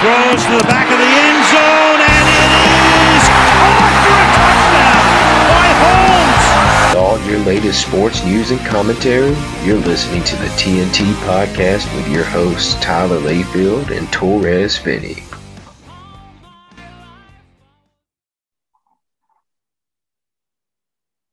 throws to the back of the end zone, and it is caught for a touchdown by Holmes. With all your latest sports news and commentary, you're listening to the T&T podcast with your hosts Tyler Layfield and Torrez Finney.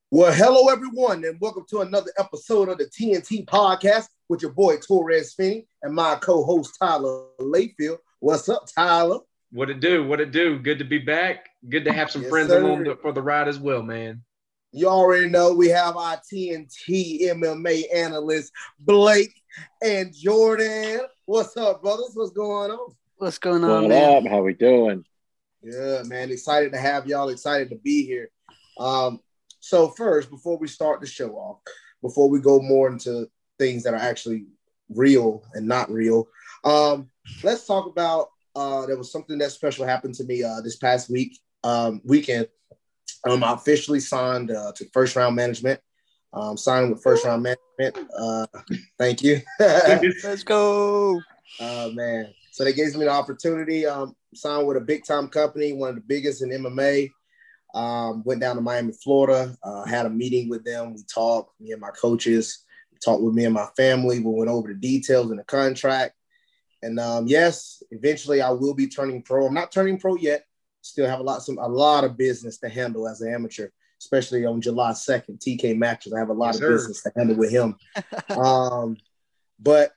Well, hello everyone, and welcome to another episode of the T&T podcast with your boy Torrez Finney and my co-host Tyler Layfield. What's up, Tyler? What it do? What it do? Good to be back. Good to have some Yes, friends sir. along the, for the ride as well, man. You already know we have our T&T MMA analyst Blake and Jordan. What's up, brothers? What's going on? What's going on, What man? up? How we doing? Yeah, man, excited to have y'all. Excited to be here. Um, so first, before we start the show off, before we go more into things that are actually real and not real, um, let's talk about. Uh, there was something that special happened to me uh, this past week, um, weekend. Um, I officially signed uh, to First Round Management. Um, signed with First Round Management. Uh, thank you. Let's go. Oh man. So they gave me the opportunity. Um, signed with a big time company, one of the biggest in MMA. Um, went down to Miami, Florida. Uh, had a meeting with them. We talked. Me and my coaches talked with me and my family. We went over the details in the contract. And um, yes, eventually I will be turning pro. I'm not turning pro yet. Still have a lot, some a lot of business to handle as an amateur, especially on July 2nd. TK matches. I have a lot Yes, of sir. business to handle with him. um, but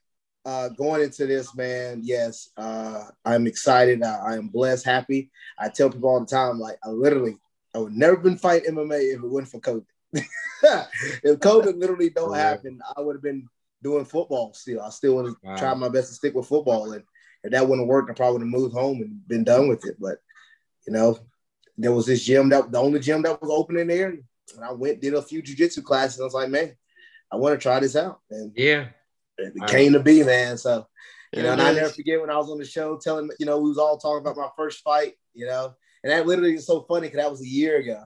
uh, going into this, man, yes, uh, I'm excited. I, I am blessed, happy. I tell people all the time, like, I literally, I would never been fighting MMA if it wasn't for COVID. if COVID literally don't happen, I would have been doing football still. I still would have Wow. tried my best to stick with football. And if that wouldn't work, I probably would have moved home and been done with it. But, you know, there was this gym that the only gym that was open in there. And I went, did a few jujitsu classes. And I was like, man, I want to try this out. And Yeah. it came to be, man. So, you know, and I never forget when I was on the show telling, you know, we was all talking about my first fight, you know, and that literally is so funny because that was a year ago,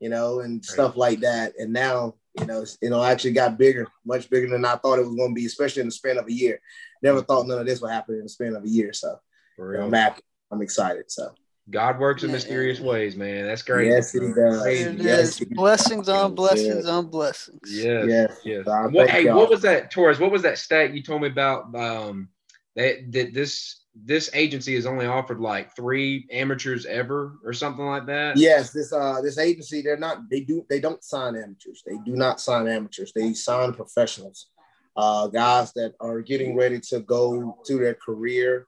you know, and stuff like that. And now, you know, it's, you know, actually got bigger, much bigger than I thought it was going to be, especially in the span of a year. Never thought none of this would happen in the span of a year. So, For you know, real. I'm happy. I'm excited. So, God works in mysterious ways, man. That's great. yes, he does. Crazy. Here it Yes, is. Blessings on blessings it. on blessings. Yes. Yes. Yes. Uh, What, hey, y'all. what was that, Torrez? What was that stat you told me about? Um, that, that this this agency has only offered like three amateurs ever, or something like that. Yes, this uh this agency they're not they do they don't sign amateurs. They do not sign amateurs. They sign professionals. Uh guys that are getting ready to go to their career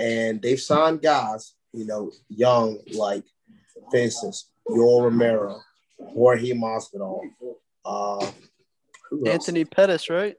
and they've signed guys, you know, young like for instance, Yoel Romero, Jorge Masvidal, uh who else? Anthony Pettis, right?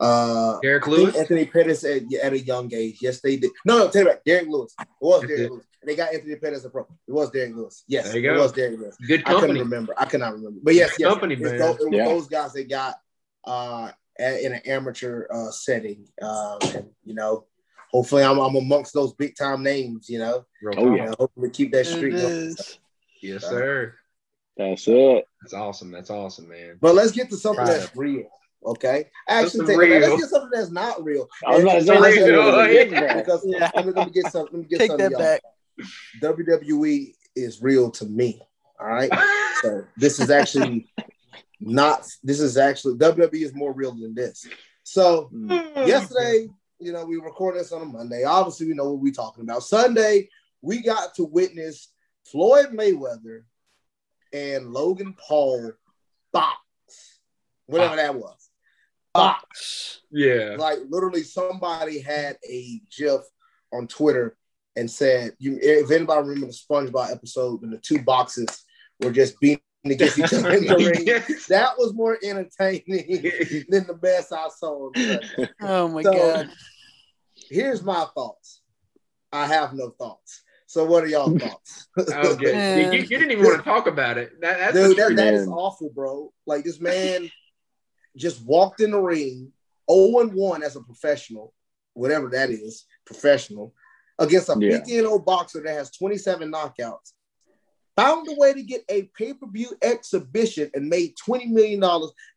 Uh Derrick Lewis. Anthony Pettis at, at a young age. Yes, they did. No, no, tell you about Derrick Lewis. It was That's Derrick it. Lewis. They got Anthony Pettis a pro. It was Derrick Lewis. Yes, There you it was Derrick Lewis. Good company. I couldn't remember. I cannot remember. But yes, yes. Company, man. tho- it was Yeah. those guys they got uh at, in an amateur uh setting. Um and you know, hopefully I'm, I'm amongst those big time names, you know. Real Oh, talk. You hopefully keep that It streak going. is. Yes, sir. That's it. That's awesome. That's awesome, man. But let's get to something Right. that's real. Okay. Actually, take, real. let's get something that's not real. I was about to say, let's Real, go with the yeah. big bag. because Yeah. let, me, let me get some. Let me get Take something that back. WWE is real to me. All right. So this is actually not. This is actually WWE is more real than this. So hmm. yesterday, you know, we recorded this on a Monday. Obviously, we know what we're talking about. Sunday, we got to witness Floyd Mayweather and Logan Paul box, whatever ah. that was. Box. Yeah. Like literally, somebody had a GIF on Twitter and said, "You, if anybody remember the SpongeBob episode when the two boxes were just beating against each other in the ring, Yes. that was more entertaining than the best I saw. Oh my So- god. Here's my thoughts. I have no thoughts. So, what are y'all thoughts? Okay. You, you didn't even want to talk about it. That, that's Dude, that, that is awful, bro. Like this man just walked in the ring 0 1 as a professional, whatever that is, professional, against a Yeah. 50 and 0 boxer that has 27 knockouts. Found a way to get a pay per view exhibition and made $20 million.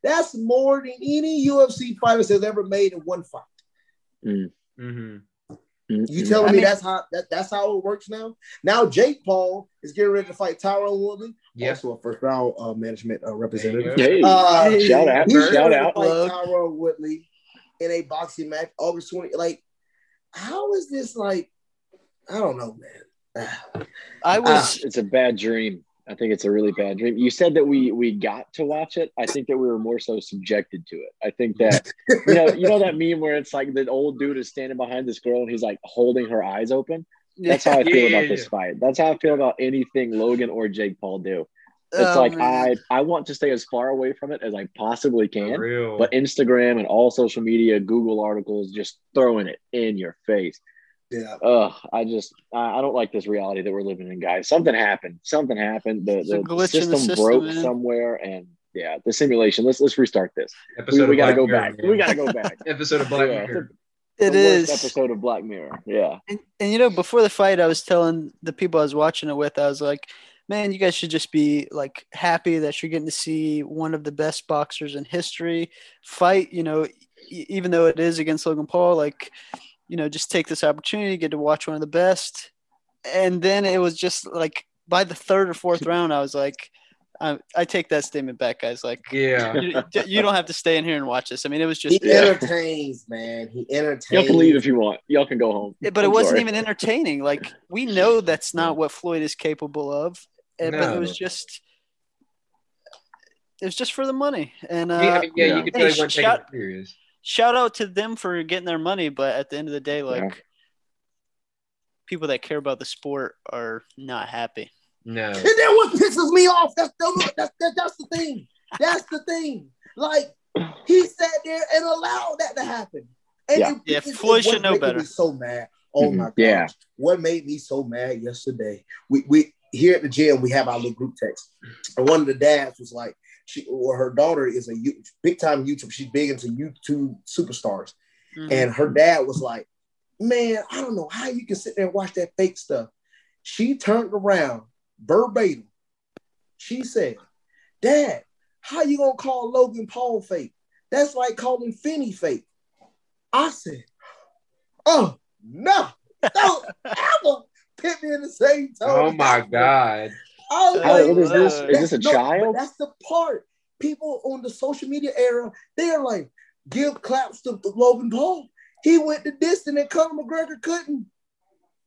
That's more than any UFC fighter has ever made in one fight. Mhm. You telling I me mean- that's how that, that's how it works now? Now Jake Paul is getting ready to fight Tyron Woodley, Yeah. also a first round uh, management uh, representative. Hey, Uh, Hey, shout out, he's shout getting to out. fight Tyron Woodley in a boxing match August 20. Like, how is this like? I don't know, man. I was. It's a bad dream. I think it's a really bad dream. You said that we we got to watch it. I think that we were more so subjected to it. I think that you know you know that meme where it's like the old dude is standing behind this girl and he's like holding her eyes open. That's how I feel Yeah. about this fight. That's how I feel about anything Logan or Jake Paul do. It's Oh, like man. I I want to stay as far away from it as I possibly can. real. But Instagram and all social media, Google articles, just throwing it in your face. yeah. Ugh, I just I I don't like this reality that we're living in, guys. Something happened. Something happened. The, the system, the system, broke man. somewhere, and yeah, the simulation. Let's let's restart this. We, episode we of got to Black go Mirror, back. man. We got to go back. episode of Black Yeah. Mirror. It is. episode of Black Mirror. Yeah, And, and you know, before the fight, I was telling the people I was watching it with, I was like, man, you guys should just be like happy that you're getting to see one of the best boxers in history fight. You know, e- even though it is against Logan Paul, like, you know, just take this opportunity, get to watch one of the best. And then it was just like by the third or fourth round, I was like, I, I take that statement back, guys. Like, Yeah. you, you don't have to stay in here and watch this. I mean, it was just, He entertains, man. He entertains. y'all can leave if you want. Y'all can go home. Yeah, but it I'm wasn't sorry. even entertaining. Like we know that's not what Floyd is capable of, and, but it was just it was just for the money. And uh, yeah, I mean, yeah, yeah. you could Hey, tell he wasn't shout- it serious. shout out to them for getting their money, but at the end of the day, like Yeah. people that care about the sport are not happy. No. And then what pisses me off? That's the that's, that, that's the thing. That's the thing. Like he sat there and allowed that to happen. And Yeah. it- Yeah, it- it- Floyd should know better. So mad. Oh Mhm. my god. Yeah. What made me so mad yesterday? We we here at the gym we have our little group text, and one of the dads was like, she or her daughter is a big time YouTube. She's big into YouTube superstars. Mhm. And her dad was like, Man, I don't know how you can sit there and watch that fake stuff. She turned around verbatim. She said, Dad, how you gonna call Logan Paul fake? That's like calling Finney fake. I said, Oh no, don't ever put me in the same tone. Oh my God. I was How like, old is this? Is this a no, child? That's the part. People on the social media era, they're like, give claps to, to Logan Paul. He went the distance and Conor McGregor couldn't.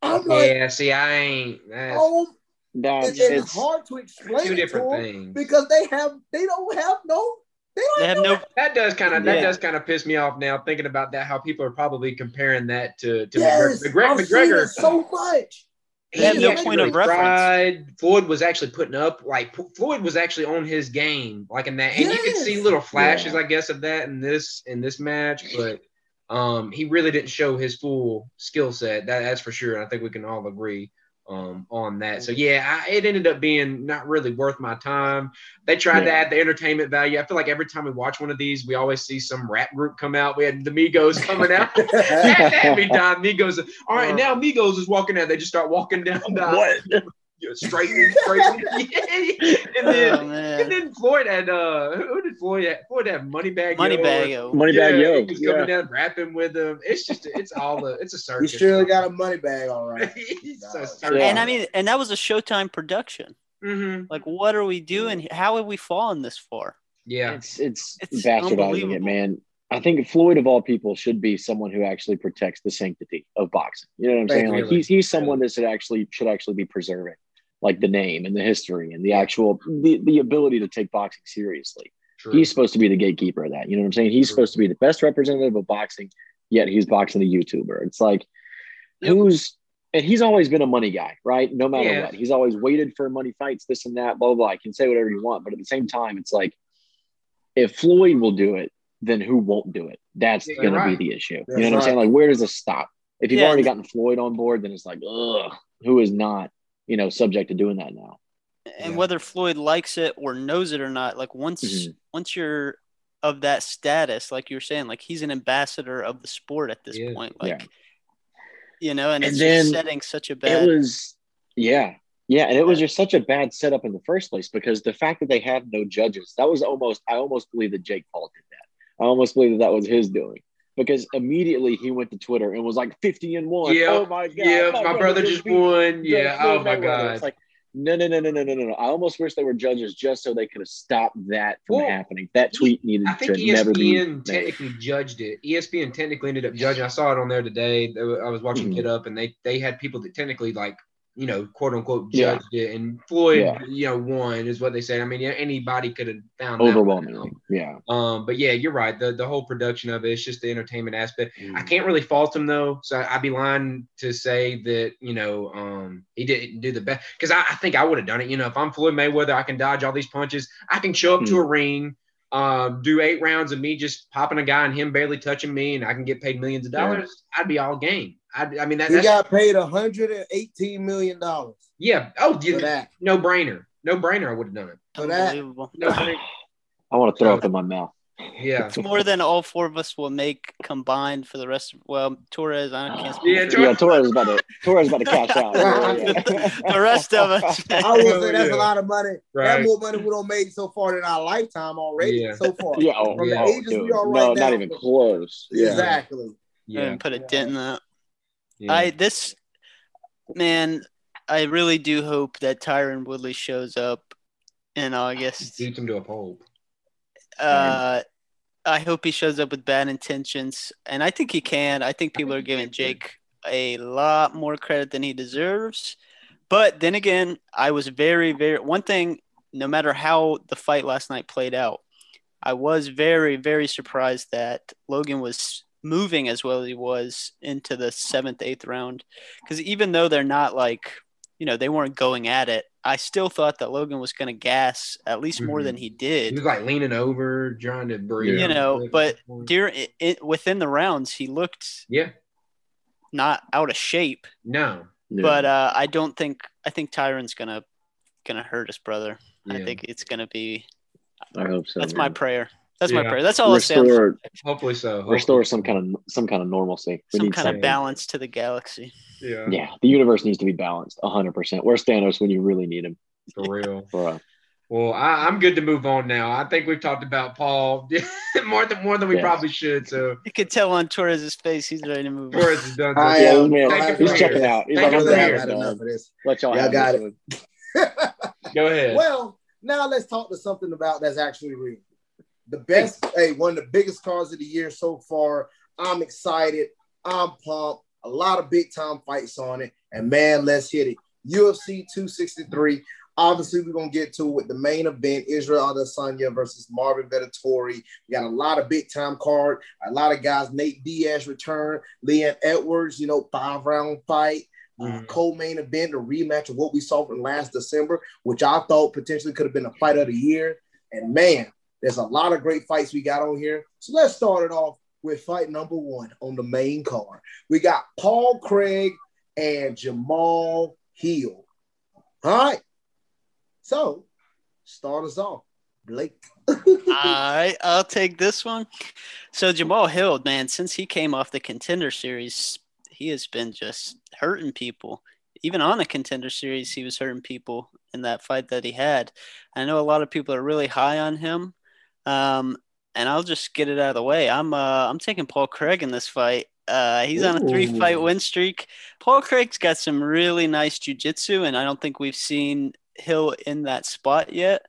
I'm like, Yeah, see, I ain't. That's oh, That's it's, it's it's hard to explain two it to different things. because they have, they don't have no, they don't They have no. That does kind of that Yeah. does kind of piss me off now thinking about that. How people are probably comparing that to to Yes, McGregor. McGregor. McGregor so much. They have he no point of reference. tried. Floyd was actually putting up like P- Floyd was actually on his game, like in that, and you could see little flashes, Yeah. I guess, of that in this in this match, but um, he really didn't show his full skill set. That, that's for sure. And I think we can all agree um, on that. So yeah, I, it ended up being not really worth my time. They tried to add the entertainment value. I feel like every time we watch one of these, we always see some rap group come out. We had the Migos coming out. Every time Migos, all right, now Migos is walking out. They just start walking down the what? Yeah, straightening, straightening. and then Oh, man. and then Floyd had uh who did Floyd have? Floyd have Moneybagg Yo, Moneybag, or- yo. Moneybag yeah, Yo. He was coming Yeah. down rapping with him. It's just it's all a it's a You circus. sure got a money bag, all right. It's a Yeah. circus. And I mean, and that was a Showtime production. Mhm. Like, what are we doing? How have we fallen this far? Yeah. It's it's, It's bastardizing it, man. I think Floyd of all people should be someone who actually protects the sanctity of boxing. You know what I'm saying? Like he's he's someone that should actually should actually be preserving like the name and the history and the actual the, the ability to take boxing seriously. True. He's supposed to be the gatekeeper of that. You know what I'm saying? He's True. supposed to be the best representative of boxing, yet he's boxing a YouTuber. It's like who's and he's always been a money guy, right? No matter Yeah. what. He's always waited for money fights, this and that, blah, blah, blah. I can say whatever you want, but at the same time, it's like if Floyd will do it, then who won't do it? That's Yeah, gonna right. be the issue. That's you know what I'm saying? Like, where does this stop? If you've Yeah, already gotten Floyd on board, then it's like, ugh, who is not, you know, subject to doing that now? And Yeah. whether Floyd likes it or knows it or not, like once Mhm. once you're of that status, like you were saying, like he's an ambassador of the sport at this He is. point. Yeah. Like you know, and, And it's then just setting such a bad It was, yeah, yeah, and it was just such a bad setup in the first place because the fact that they had no judges, that was almost, I almost believe that Jake Paul did that. I almost believe that that was his doing. Because immediately he went to Twitter and was like 50 and one. Yeah, Oh my god. yeah, my brother just beat won. Yeah, oh my god. It's like no, no, no, no, no, no, no. I almost wish they were judges just so they could have stopped that from Well, happening. That tweet needed I think to never be. ESPN made. technically judged it. ESPN technically ended up judging. I saw it on there today. I was watching Mhm. Get Up, and they they had people that technically like you know quote unquote Yeah. judged it, and Floyd Yeah. you know won is what they said. I mean, yeah, anybody could have found Overwhelmingly, yeah. Um, but yeah, you're right. The the whole production of it, it's just the entertainment aspect. Mm. I can't really fault him though. So I- I'd be lying to say that, you know, um, he didn't do the best because I, I think I would have done it. You know, if I'm Floyd Mayweather, I can dodge all these punches. I can show up to Hmm. a ring, um, do eight rounds of me just popping a guy and him barely touching me, and I can get paid millions of Yeah. dollars. I'd be all game. I'd, I mean, that, He that's got paid 118 million dollars yeah. Oh, for you, that. no brainer. No brainer. I would have done it. For that. No. I want to throw up in my mouth. Yeah. It's more than all four of us will make combined for the rest of well, Torrez, I can't speak Yeah, for Yeah, Torrez is about to Torrez is about to cash out. Yeah, yeah. the rest of us. I would Oh, say that's yeah. a lot of money. Right. That's more money we don't make so far in our lifetime already. Yeah. So far. Yeah, oh, From the oh, ages we dude. are no, right not even close. Yeah. Exactly. Yeah. and put a dent in that. Yeah. I this man, I really do hope that Tyron Woodley shows up in August. beats him to a pulp. Uh, I hope he shows up with bad intentions, and I think he can. I think people are giving Jake a lot more credit than he deserves. But then again, I was very, very one thing. No matter how the fight last night played out, I was very, very surprised that Logan was moving as well as he was into the seventh, eighth round. Because even though they're not like, you know, they weren't going at it, I still thought that Logan was going to gas at least more Mhm. than he did. He was like leaning over, trying to breathe. You know, but during it, it, within the rounds, he looked yeah, not out of shape. no, Yeah. But uh, I don't think I think Tyron's gonna gonna hurt his brother. I think it's gonna be. I hope so. That's my prayer. That's my prayer. That's all I say. on- hopefully so. restore some kind of some kind of normalcy. We Some need kind of balance to the galaxy. yeah, Yeah, the universe needs to be balanced 100%. Where's Thanos when you really need him? for real. Bro. Well, I, I'm good to move on now. I think we've talked about Paul more than more than we Yeah. probably should. So You could tell on Torrez's face he's ready to move. Torrez is done. I Yeah, am. this man, I have he's checking out. He's Thank like, you I'm for I done have here, had enough of this. Let y'all Y'all have got this it. one. Go ahead. Well, now let's talk to something about that's actually real. The best, hey, one of the biggest cars of the year so far. I'm excited. I'm pumped. A lot of big time fights on it. And man, let's hit it. UFC 263. Obviously, we're gonna get to it with the main event: Israel Adesanya versus Marvin Vettori. We got a lot of big time card. A lot of guys. Nate Diaz return. Leon Edwards. You know, five round fight. Uh, Mhm. co-main event, a rematch of what we saw from last December, which I thought potentially could have been a fight of the year. And man, there's a lot of great fights we got on here. So let's start it off with fight number one on the main card. We got Paul Craig and Jamal Hill. All right. So start us off, Blake. All right, I'll take this one. So Jamal Hill, man, since he came off the contender series, he has been just hurting people. Even on the contender series, he was hurting people in that fight that he had. I know a lot of people are really high on him. Um, and I'll just get it out of the way. I'm uh, I'm taking Paul Craig in this fight. Uh, he's on a three fight win streak. Paul Craig's got some really nice jujitsu, and I don't think we've seen Hill in that spot yet.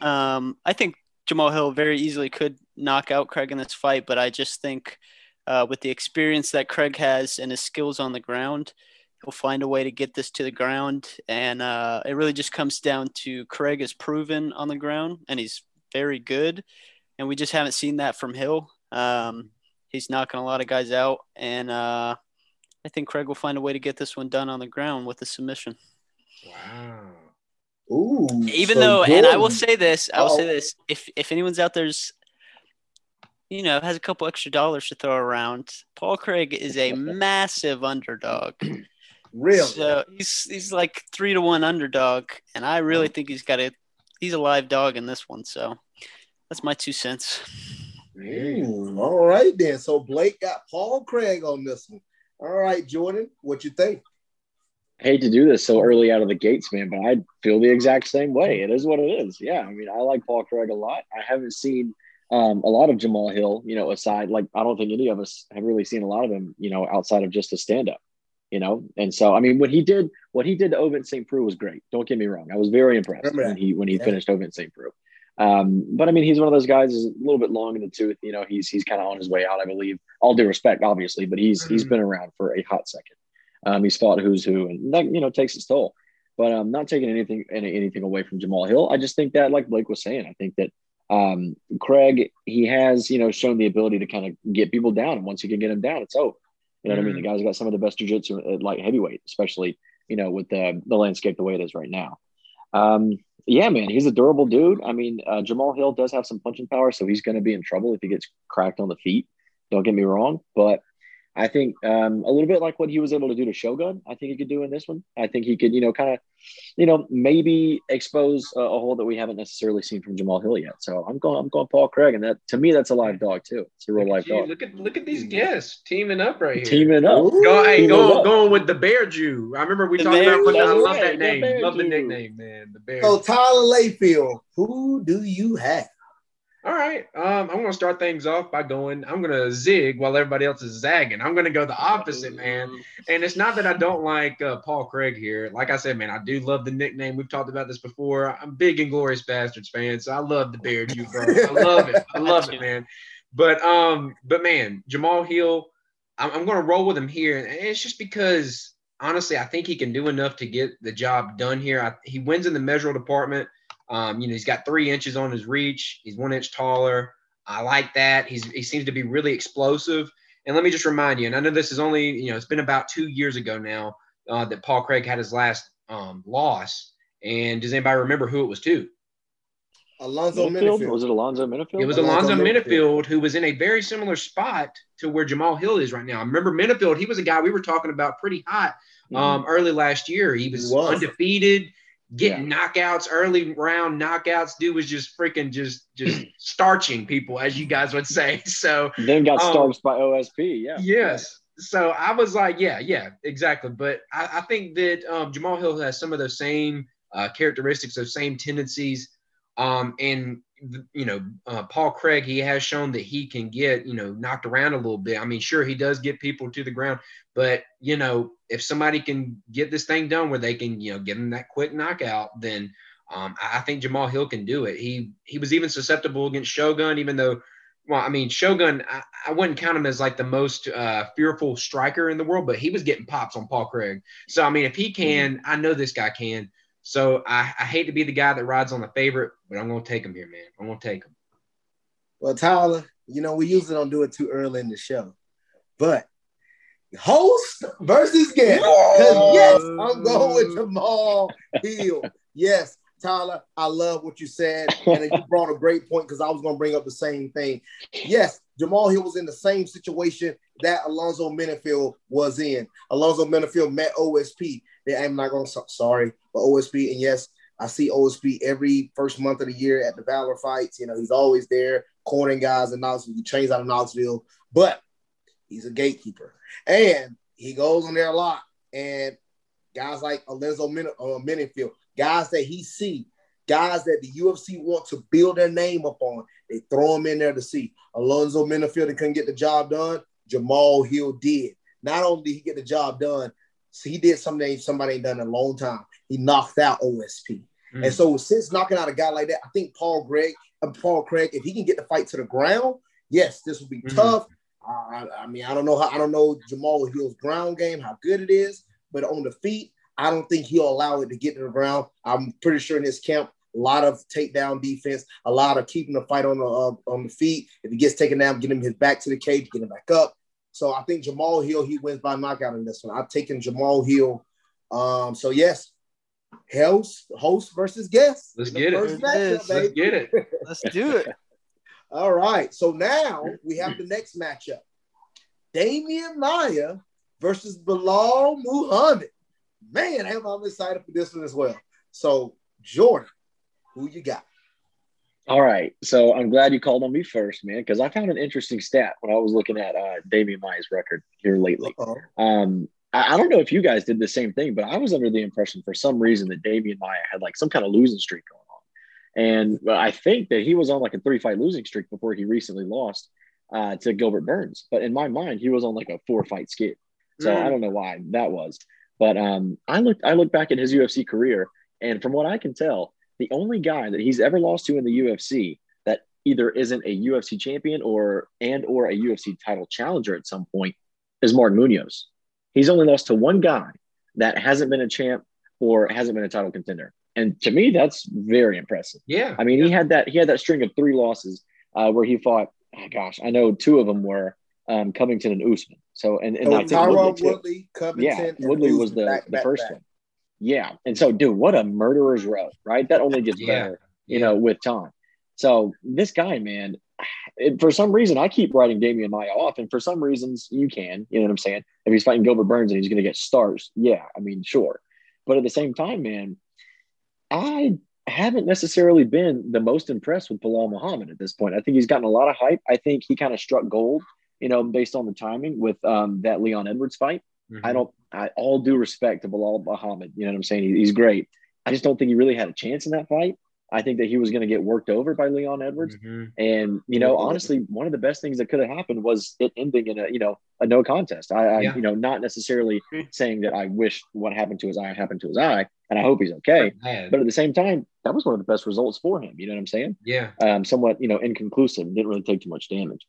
Um, I think Jamal Hill very easily could knock out Craig in this fight, but I just think uh, with the experience that Craig has and his skills on the ground, he'll find a way to get this to the ground. And uh, it really just comes down to Craig is proven on the ground, and he's very good. And we just haven't seen that from Hill. Um, he's knocking a lot of guys out, and uh, I think Craig will find a way to get this one done on the ground with a submission. Wow. Ooh. even so though and i will say this i will say this if if anyone's out there's you know has a couple extra dollars to throw around paul craig is a massive underdog really, so he's he's like three to one underdog and i really think he's got a he's a live dog in this one so that's my two cents Ooh, all right then. So Blake got Paul Craig on this one. All right, Jordan, what you think? I hate to do this so early out of the gates, man, but I feel the exact same way. It is what it is. Yeah, I mean, I like Paul Craig a lot. I haven't seen um, a lot of Jamal Hill, you know, aside, like I don't think any of us have really seen a lot of him, you know, outside of just a stand up, you know. And so, I mean, what he did, what he did to Ovince St. Preux was great. Don't get me wrong. I was very impressed when he when he yeah. finished Ovince St. Preux. Um, but I mean, he's one of those guys is a little bit long in the tooth. You know, he's he's kind of on his way out, I believe. All due respect, obviously, but he's mm-hmm. he's been around for a hot second. Um, he's fought who's who, and that you know takes its toll. But I'm um, not taking anything any, anything away from Jamal Hill. I just think that, like Blake was saying, I think that um, Craig, he has, you know, shown the ability to kind of get people down. And once you can get him down, it's over. You know mm-hmm. what I mean? The mm-hmm. guy's got some of the best jiu-jitsu at light heavyweight, especially, you know, with the, the landscape the way it is right now. Um, yeah, man, he's a durable dude. I mean, uh, Jamal Hill does have some punching power, so he's going to be in trouble if he gets cracked on the feet. Don't get me wrong, but I think um, a little bit like what he was able to do to Shogun. I think he could do in this one. I think he could, you know, kind of, you know, maybe expose a, a, hole that we haven't necessarily seen from Jamal Hill yet. So I'm going, I'm going Paul Craig, and that to me that's a live dog too. It's a real live dog. Look at look at these guests teaming up right here. Teaming up. Go, hey, go, going with the Bear Jew. I remember we the talked about. When, I love that name. Love Jew. the nickname, man. The Bear. So Tyler Layfield, who do you have? All right. Um, I'm gonna start things off by going. I'm gonna zig while everybody else is zagging. I'm gonna go the opposite, man. And it's not that I don't like uh, Paul Craig here. Like I said, man, I do love the nickname. We've talked about this before. I'm big Inglourious Basterds fan, so I love the beard, you bro. I love it. I love it, man. But um, but man, Jamal Hill, I'm, I'm gonna roll with him here, and it's just because honestly, I think he can do enough to get the job done here. I, he wins in the measurable department. Um, you know, he's got three inches on his reach. He's one inch taller. I like that. He's he seems to be really explosive. And let me just remind you, and I know this is only you know it's been about two years ago now uh, that Paul Craig had his last um, loss. And does anybody remember who it was to? Alonzo Menifield. Was it Alonzo Menifield? It was Alonzo, Alonzo Menifield, who was in a very similar spot to where Jamal Hill is right now. I remember Menifield, he was a guy we were talking about pretty hot um, mm-hmm. early last year. He was, he was. undefeated getting yeah. knockouts, early round knockouts. Dude was just freaking just just starching people, as you guys would say. So then got um, starched by OSP. Yeah. Yes. So I was like, yeah, yeah, exactly. But I, I think that um, Jamal Hill has some of those same uh, characteristics, those same tendencies. Um, and you know, uh, Paul Craig, he has shown that he can get, you know, knocked around a little bit. I mean, sure, he does get people to the ground, but, you know, if somebody can get this thing done where they can, you know, give him that quick knockout, then um, I think Jamal Hill can do it. He he was even susceptible against Shogun, even though, well, I mean, Shogun, I, I wouldn't count him as like the most uh, fearful striker in the world, but he was getting pops on Paul Craig. So, I mean, if he can, I know this guy can. So I, I hate to be the guy that rides on the favorite, but I'm going to take him here, man. I'm going to take him. Well, Tyler, you know, we usually don't do it too early in the show, but host versus guest. Because yes, I'm going with Jamal Hill. Yes, Tyler, I love what you said. And you brought a great point because I was going to bring up the same thing. Yes, Jamal Hill was in the same situation that Alonzo Menifield was in. Alonzo Menifield met OSP. I'm not going to, sorry, OSP. And yes, I see OSP every first month of the year at the Valor fights. You know, he's always there, cornering guys in Knoxville. He trains out of Knoxville, but he's a gatekeeper. And he goes on there a lot. And guys like Alonzo Men- uh, guys that he see, guys that the UFC want to build their name upon, they throw him in there to see. Alonzo Menifield couldn't get the job done. Jamal Hill did. Not only did he get the job done, so he did something somebody ain't done in a long time. He knocked out OSP. Mm. And so since knocking out a guy like that, I think Paul Craig, uh, Paul Craig, if he can get the fight to the ground, yes, this will be mm. tough. Uh, I, I, mean, I don't know how I don't know Jamal Hill's ground game, how good it is, but on the feet, I don't think he'll allow it to get to the ground. I'm pretty sure in his camp, a lot of takedown defense, a lot of keeping the fight on the uh, on the feet. If he gets taken down, get him his back to the cage, get him back up. So I think Jamal Hill he wins by knockout in this one. I've taken Jamal Hill. Um, so yes, host host versus guest. Let's get it. Matchup, Let's get it. Let's do it. All right. So now we have the next matchup: Demian Maia versus Belal Muhammad. Man, I'm excited for this one as well. So Jordan, who you got? All right. So I'm glad you called on me first, man, because I found an interesting stat when I was looking at uh, Demian Maia's record here lately. Um, I, I, don't know if you guys did the same thing, but I was under the impression for some reason that Demian Maia had like some kind of losing streak going on. And I think that he was on like a three fight losing streak before he recently lost uh, to Gilbert Burns. But in my mind, he was on like a four fight skid. So Mm. I don't know why that was. But um, I looked I look back at his UFC career, and from what I can tell, the only guy that he's ever lost to in the UFC that either isn't a UFC champion or and or a UFC title challenger at some point is Martin Munoz. He's only lost to one guy that hasn't been a champ or hasn't been a title contender. And to me, that's very impressive. Yeah. I mean, he had that he had that string of three losses uh, where he fought. oh, gosh, I know two of them were um, Covington and Usman. So and, and So I think Tyron Woodley, too. Woodley, Covington, Yeah, and Woodley was the back- the back- first back. one. Yeah, and so dude, what a murderer's row, right? That only gets Yeah. better, you know, with time. So this guy, man, it- for some reason, I keep writing Demian Maia off, and for some reasons, you can, you know what I'm saying? If he's fighting Gilbert Burns and he's going to get stars, yeah, I mean, sure. But at the same time, man, I haven't necessarily been the most impressed with Belal Muhammad at this point. I think he's gotten a lot of hype. I think he kind of struck gold, you know, based on the timing with um, that Leon Edwards fight. Mhm. I don't. I all due respect to Belal Muhammad. You know what I'm saying? He, he's great. I just don't think he really had a chance in that fight. I think that he was going to get worked over by Leon Edwards. Mhm. And you know, honestly, one of the best things that could have happened was it ending in a you know a no contest. I, I Yeah. you know not necessarily saying that I wish what happened to his eye happened to his eye, and I hope he's okay. But at the same time, that was one of the best results for him. You know what I'm saying? yeah. um, somewhat, you know, inconclusive. Didn't really take too much damage.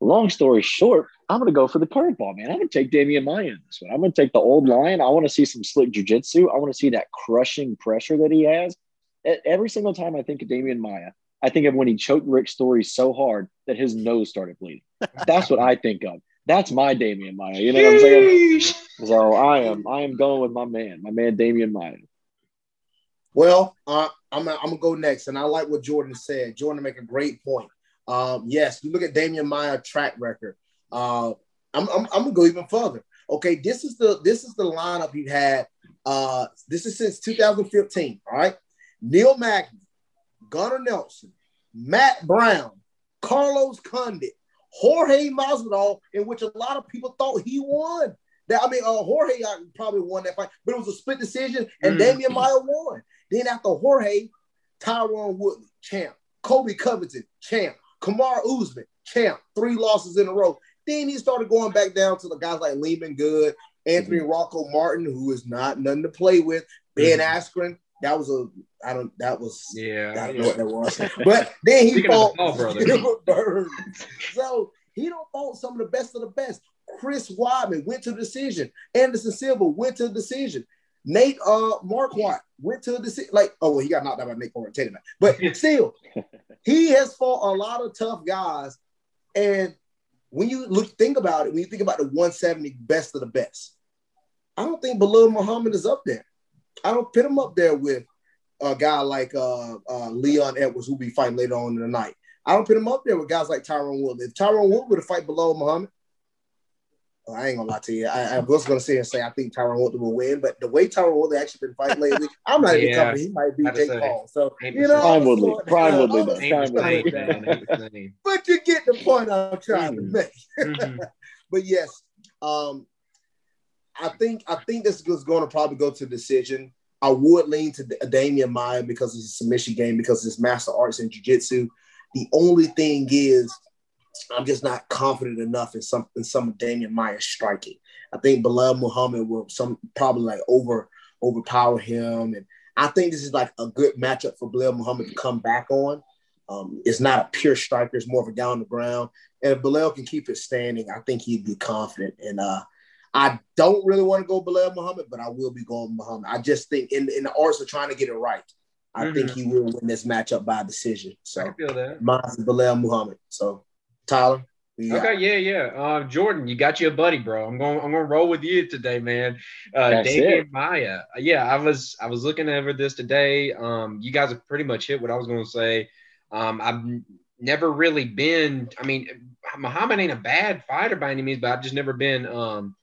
Long story short, I'm going to go for the curveball, man. I'm going to take Demian Maia in this one. I'm going to take the old lion. I want to see some slick jujitsu. I want to see that crushing pressure that he has. Every single time I think of Demian Maia, I think of when he choked Rick Story so hard that his nose started bleeding. That's what I think of. That's my Demian Maia. You know what I'm saying? So I am, I am going with my man, my man Demian Maia. Well, uh, I'm, I'm gonna go next, and I like what Jordan said. Jordan make a great point. Um, yes, you look at Demian Maia track record. Uh, I'm, I'm, I'm gonna go even further. Okay, this is the this is the lineup he had. Uh, this is since 2015. All right, Neil Magny, Gunnar Nelson, Matt Brown, Carlos Condit, Jorge Masvidal, in which a lot of people thought he won. That I mean, uh, Jorge uh, probably won that fight, but it was a split decision, and Mm. Demian Maia won. Then after Jorge, Tyron Woodley, champ. Colby Covington, champ. Kamaru Usman, champ. Three losses in a row. Then he started going back down to the guys like Lyman Good, Anthony Rocco Martin, who is not nothing to play with. Ben Mhm. Askren, that was a I don't that was yeah I don't know what that was. But then he fought the Paul brothers. Gilbert Burns. So he don't fought some of the best of the best. Chris Weidman went to the decision. Anderson Silva went to the decision. Nate uh Marquardt went to decision. Like, oh well, he got knocked out by Nate Marquardt. But still, he has fought a lot of tough guys. And when you look think about it, when you think about the 170 best of the best, I don't think Belal Muhammad is up there. I don't put him up there with a guy like uh, uh, Leon Edwards, who'll be fighting later on in the night. I don't put him up there with guys like Tyron Woodley. If Tyron Woodley would have fight Belal Muhammad, oh, I ain't gonna lie to you. I, I was gonna say and say I think Tyron Woodley will win, but the way Tyron Woodley actually been fighting lately, I'm not even Yeah, confident he might be had to Jake. Paul. So you know, same. Prime Woodley. Prime Woodley, I'm though. sorry. Ain't the Prime Woodley. man. Ain't the same. But you get the point I'm trying to Mm. make. Mhm. but yes, um, I think I think this is going to probably go to decision. I would lean to Demian Maia because it's his submission game, because it's master arts in jiu-jitsu. The only thing is, I'm just not confident enough in some in some of Demian Maia's striking. I think Belal Muhammad will some probably like over overpower him, and I think this is like a good matchup for Belal Muhammad to come back on. Um, it's not a pure striker; it's more of a down the ground. And if Belal can keep it standing, I think he'd be confident. And uh, I don't really want to go Belal Muhammad, but I will be going Muhammad. I just think in, in the arts of trying to get it right, I Mhm. think he will win this matchup by decision. So can feel that. mine's Belal Muhammad. So Tyler, who you got? Okay, yeah, yeah. Uh, Jordan, you got you a buddy, bro. I'm going. I'm going to roll with you today, man. Uh, That's Demian it. Maia. Yeah, I was. I was looking over this today. Um, you guys have pretty much hit what I was going to say. Um, I've n- never really been. I mean, Muhammad ain't a bad fighter by any means, but I've just never been. Um,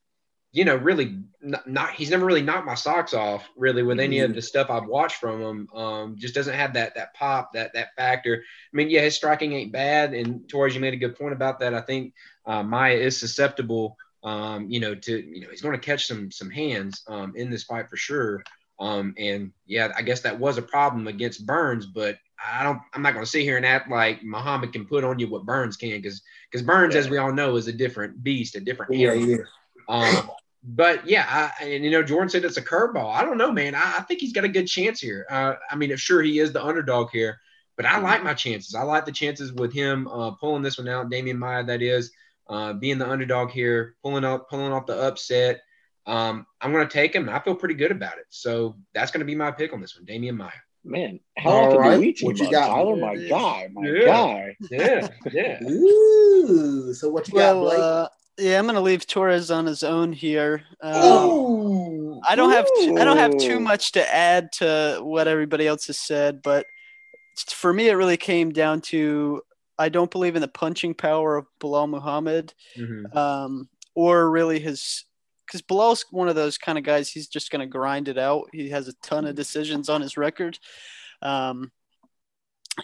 you know, really not, not. He's never really knocked my socks off, really, with any of the stuff I've watched from him. Um, just doesn't have that that pop, that that factor. I mean, yeah, his striking ain't bad, and Torrez, you made a good point about that. I think uh, Maia is susceptible, um, you know, to you know he's going to catch some some hands um, in this fight for sure. Um, and yeah, I guess that was a problem against Burns, but I don't. I'm not going to sit here and act like Muhammad can put on you what Burns can, because because Burns, as we all know, is a different beast, a different Yeah, yeah. Um, but yeah, I, and you know, Jordan said it's a curveball. I don't know, man. I, I think he's got a good chance here. Uh, I mean, sure, he is the underdog here, but I like my chances. I like the chances with him uh, pulling this one out. Demian Maia, that is, uh, being the underdog here, pulling up, pulling off the upset. Um, I'm going to take him. I feel pretty good about it. So that's going to be my pick on this one, Demian Maia. Man, how All often right. do we team What you up, got? Tyler? My Yeah. guy, my Yeah. guy. Yeah, yeah. Ooh. So what you got, Well, Blake? Yeah, I'm gonna leave Torrez on his own here. Um, I don't have t- I don't have too much to add to what everybody else has said, but for me, it really came down to I don't believe in the punching power of Belal Muhammad, Mhm. um, or really his because Belal's one of those kind of guys. He's just going to grind it out. He has a ton of decisions on his record, um,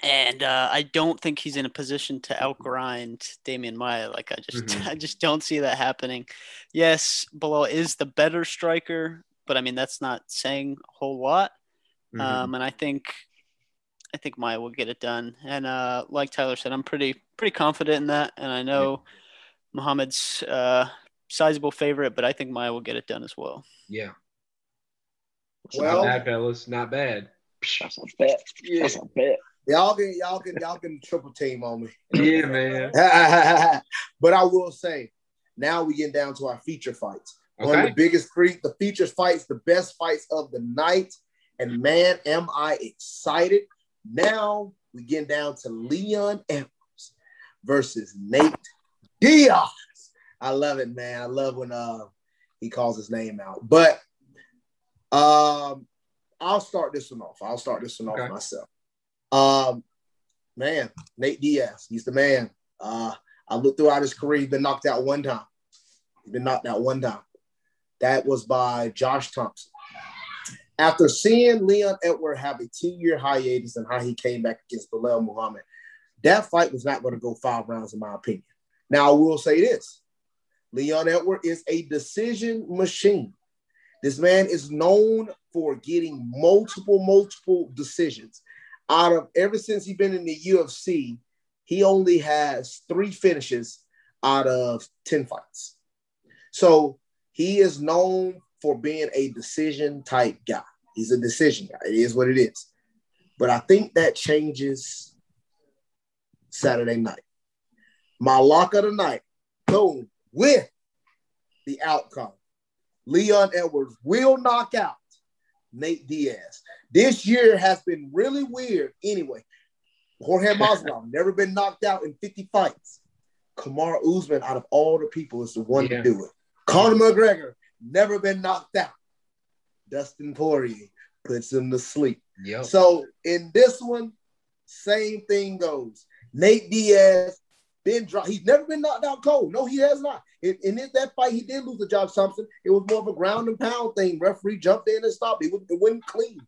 and uh, I don't think he's in a position to outgrind Demian Maia. Like I just, Mhm. I just don't see that happening. Yes, Belal is the better striker, but I mean that's not saying a whole lot. Mhm. Um, and I think, I think Maia will get it done. And uh, like Tyler said, I'm pretty pretty confident in that. And I know Muhammad's uh, sizable favorite, but I think Maia will get it done as well. yeah. Well- not bad, fellas. Not bad. That's a bet. Yeah, That's a bet. Y'all can y'all can y'all can triple team on me. yeah, man. but I will say, now we get down to our feature fights. One of the biggest three, the feature fights, the best fights of the night. And man, am I excited. Now we get down to Leon Edwards versus Nate Diaz. I love it, man. I love when uh he calls his name out. But um I'll start this one off. I'll start this one Okay. off myself. Um man, Nate Diaz, he's the man. Uh I looked throughout his career, he's been knocked out one time. He's been knocked out one time. That was by Josh Thomson. After seeing Leon Edward have a two-year hiatus and how he came back against Belal Muhammad, that fight was not going to go five rounds, in my opinion. Now, I will say this: Leon Edward is a decision machine. This man is known for getting multiple, multiple decisions. Out of ever since he's been in the UFC, he only has three finishes out of 10 fights. So he is known for being a decision type guy. He's a decision guy. It is what it is. But I think that changes Saturday night. My lock of the night, boom, with the outcome. Leon Edwards will knock out Nate Diaz. This year has been really weird anyway. Jorge Masvidal never been knocked out in 50 fights. Kamaru Usman, out of all the people, is the one Yeah. to do it. Conor McGregor, never been knocked out. Dustin Poirier puts him to sleep. Yep. So in this one, same thing goes. Nate Diaz been dropped. He's never been knocked out cold. No, he has not. In, in that fight, he did lose to Josh Thomson. It was more of a ground and pound thing. Referee jumped in and stopped. It, was, it went clean.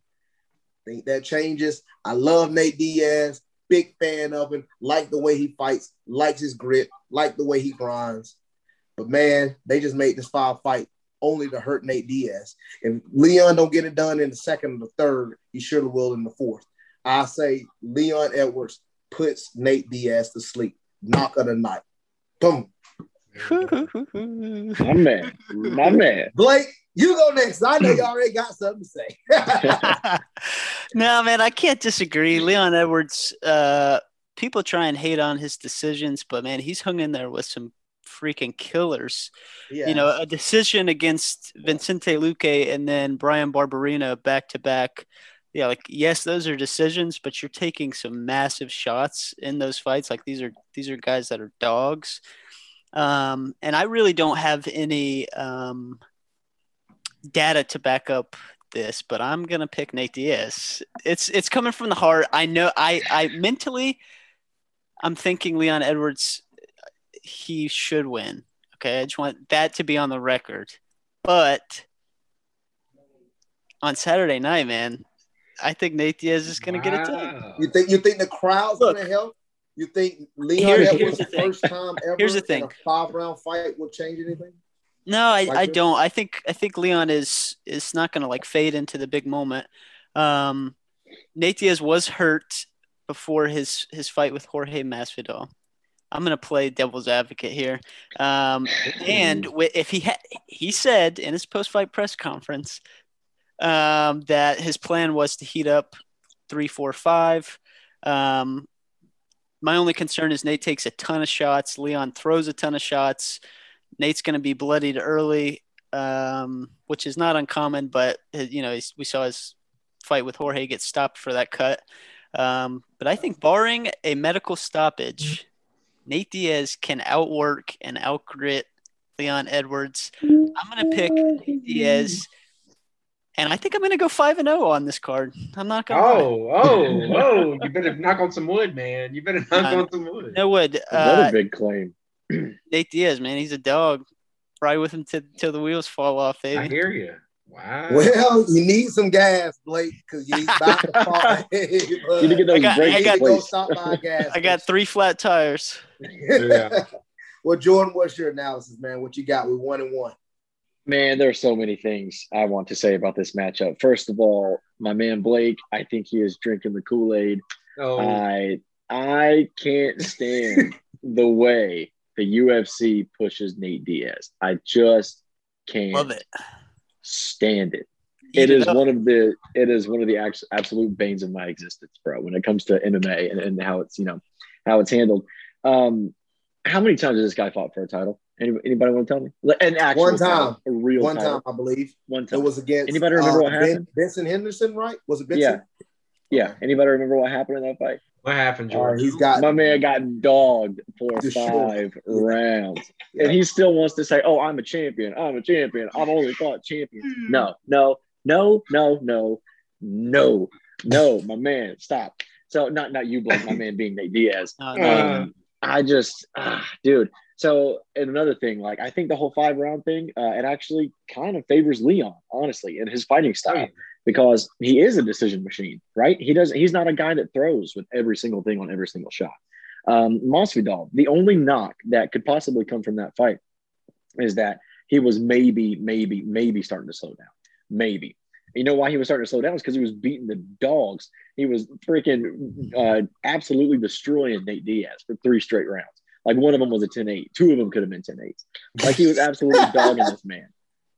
Think that changes. I love Nate Diaz. Big fan of him. Like the way he fights. Likes his grit. Like the way he grinds. But man, they just made this five fight only to hurt Nate Diaz. If Leon don't get it done in the second or the third, he surely will in the fourth. I say Leon Edwards puts Nate Diaz to sleep. Knock of the night. Boom. My man. My man. Blake, you go next. I know you already got something to say. no, man, I can't disagree. Leon Edwards, uh, people try and hate on his decisions, but man, he's hung in there with some freaking killers. yeah. You know, a decision against Vicente Luque and then Bryan Barberena back to back. Yeah, like yes, those are decisions, but you're taking some massive shots in those fights. Like these are these are guys that are dogs. Um, and I really don't have any um, data to back up this, but I'm gonna pick Nate Diaz. It's it's coming from the heart. I know. I I mentally, I'm thinking Leon Edwards. He should win. Okay, I just want that to be on the record. But on Saturday night, man, I think Nate Diaz is gonna get it done. You think you think the crowd's gonna help? You think Leon Edwards' here's the thing. first time ever Here's the thing. a five round fight will change anything? No, I, Like I this? don't. I think I think Leon is is not going to like fade into the big moment. Um, Nate Diaz was hurt before his his fight with Jorge Masvidal. I'm gonna play devil's advocate here, um, and if he had, he said in his post fight press conference um, that his plan was to heat up three, four, five. Um, my only concern is Nate takes a ton of shots. Leon throws a ton of shots. Nate's going to be bloodied early, um, which is not uncommon, but uh, you know we saw his fight with Jorge get stopped for that cut. Um, but I think barring a medical stoppage, Nate Diaz can outwork and outgrit Leon Edwards. I'm going to pick Nate Diaz, and I think I'm going to go five and zero on this card. I'm not going. to Oh, oh, oh! You better knock on some wood, man. You better knock Uh, on some wood. No wood. Another Uh, big claim. Nate Diaz, man, he's a dog. Ride with him till till the wheels fall off, baby. I hear you. Wow. Well, you need some gas, Blake, because you're about to fall. You need to get those I got- brakes I got- go stop by gas. I got three flat tires. Yeah. well, Jordan, what's your analysis, man? What you got? We one and one. Man, there are so many things I want to say about this matchup. First of all, my man Blake, I think he is drinking the Kool Aid. Oh, I I can't stand the way the UFC pushes Nate Diaz. I just can't it. stand it. Eat it is up. one of the it is one of the absolute banes of my existence, bro. When it comes to MMA and, and how it's you know how it's handled. Um, how many times has this guy fought for a title? Anybody, anybody want to tell me? Like, An actual One title, time. a real One title. time, I believe one time it was against. Anybody remember uh, what Ben- happened? Benson Henderson, right? Was it yeah, Benson? yeah. Yeah. Anybody remember what happened in that fight? what happened, Uh, George? he's got My man got dogged for Destroyed. five rounds, Yeah. and he still wants to say, "Oh, I'm a champion. I'm a champion. I've only fought champions." Hmm. No, no, no, no, no, no, no, my man, stop. So not not you, Blake, my man being Nate Diaz. No, no. Uh, Um, I just, ah, dude. So and another thing, like I think the whole five round thing, uh, it actually kind of favors Leon, honestly, in his fighting style because he is a decision machine, right? He doesn't. He's not a guy that throws with every single thing on every single shot. Um, Masvidal, the only knock that could possibly come from that fight is that he was maybe, maybe, maybe starting to slow down. Maybe. You know why he was starting to slow down? Is because he was beating the dogs. He was freaking uh, absolutely destroying Nate Diaz for three straight rounds. Like one of them was a 10 8. Two of them could have been 10 8. Like he was absolutely dogging this man.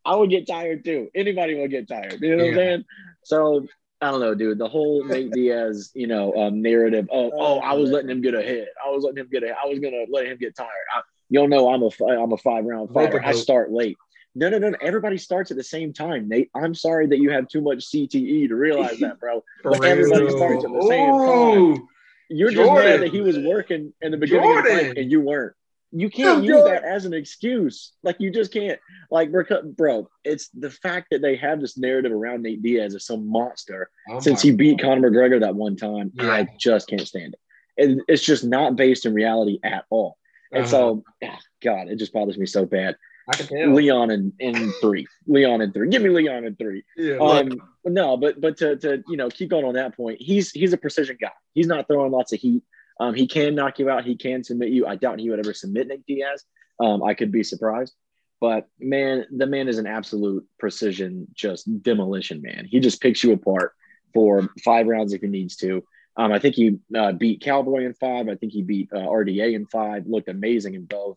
I would get tired too. Anybody would get tired. You know what I'm saying? So I don't know, dude. The whole Nate Diaz, you know, um, narrative. Oh, oh, I was letting him get ahead. I was letting him get ahead. I was gonna let him get tired. I, you don't know I'm a fi- I'm a five round fighter. I start late. No, no, no. no. Everybody starts at the same time, Nate. I'm sorry that you have too much CTE to realize that, bro. But everybody starts at the same time. You're just Jordan. mad that he was working in the beginning of the fight and you weren't. You can't use Jordan. that as an excuse. Like you just can't. Like, bro, it's the fact that they have this narrative around Nate Diaz as some monster Oh since he beat God. Conor McGregor that one time. Yeah. I just can't stand it. And it's just not based in reality at all. And Uh-huh. so, ah, God, it just bothers me so bad. I can tell. Leon in, in three. Leon in three. Give me Leon in three. Yeah. Um, no, but but to to you know keep going on that point, he's he's a precision guy. He's not throwing lots of heat. Um, he can knock you out. He can submit you. I doubt he would ever submit Nate Diaz. Um, I could be surprised, but man, the man is an absolute precision, just demolition man. He just picks you apart for five rounds if he needs to. Um, I think he uh, beat Cowboy in five. I think he beat uh, RDA in five. Looked amazing in both.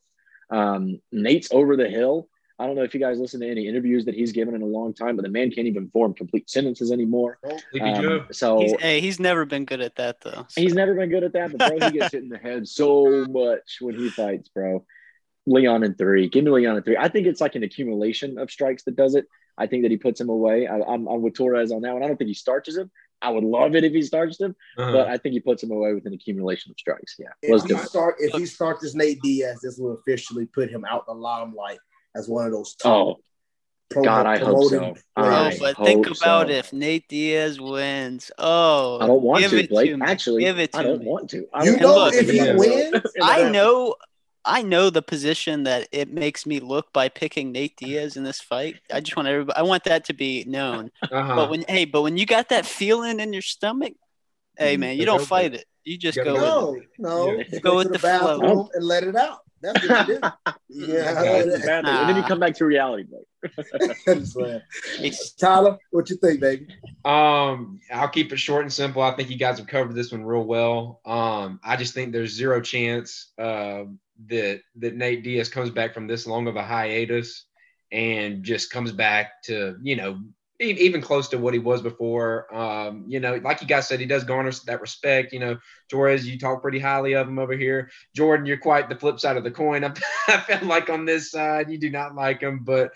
Um, Nate's over the hill. I don't know if you guys listen to any interviews that he's given in a long time, but the man can't even form complete sentences anymore. Um, so He's, hey, he's never been good at that though. so- he's never been good at that, but bro, he gets hit in the head so much when he fights, bro. Leon in three. Give me Leon in three. I think it's like an accumulation of strikes that does it. I think that he puts him away. I, I'm, I'm with Torrez on that one. I don't think he starches him. I would love it if he starts him, Uh-huh. but I think he puts him away with an accumulation of strikes. Yeah, If let's he do it. start, if he starts this Nate Diaz, this will officially put him out in the limelight as one of those top. Oh, promo- God, I hope so. promoted Oh, I players. but think about so. if Nate Diaz wins. Oh, I don't want give to, it Blake. to me. Actually, give it to I don't me. want to. I You don't know, want if to. he Yeah. wins, I know, I know the position that it makes me look by picking Nate Diaz in this fight. I just want everybody. I want that to be known. Uh-huh. But when hey, but when you got that feeling in your stomach, hey Mhm. man, you don't fight it. You just Gotta go go. with it. no, no. You Go Go with to the, the flow. bathroom and let it out. That's what you do. yeah, Yeah, it's. And then you come back to reality, Blake. I understand. It's- Tyler, what you think, baby? Um, I'll keep it short and simple. I think you guys have covered this one real well. Um, I just think there's zero chance uh, that that Nate Diaz comes back from this long of a hiatus and just comes back to you know even close to what he was before. Um, you know, like you guys said, he does garner that respect. You know, Torrez, you talk pretty highly of him over here. Jordan, you're quite the flip side of the coin. I, I felt like on this side, you do not like him, but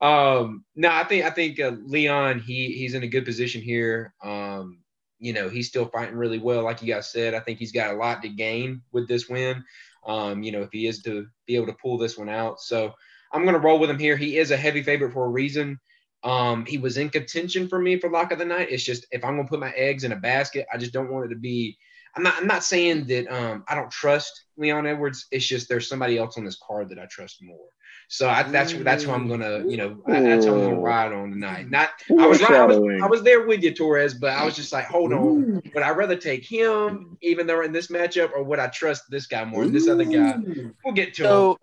um, no, I think I think uh, Leon he he's in a good position here. Um, you know, he's still fighting really well, like you guys said. I think he's got a lot to gain with this win. Um, you know, if he is to be able to pull this one out, so I'm going to roll with him here. He is a heavy favorite for a reason. Um, he was in contention for me for lock of the night. It's just if I'm going to put my eggs in a basket, I just don't want it to be. I'm not. I'm not saying that um, I don't trust Leon Edwards. It's just there's somebody else on this card that I trust more. So I, that's that's who I'm gonna, you know, I, that's who I'm gonna ride on tonight. Not I was, I was I was there with you, Torrez, but I was just like, hold on, would I rather take him even though in this matchup, or would I trust this guy more? Than this other guy, we'll get to So him.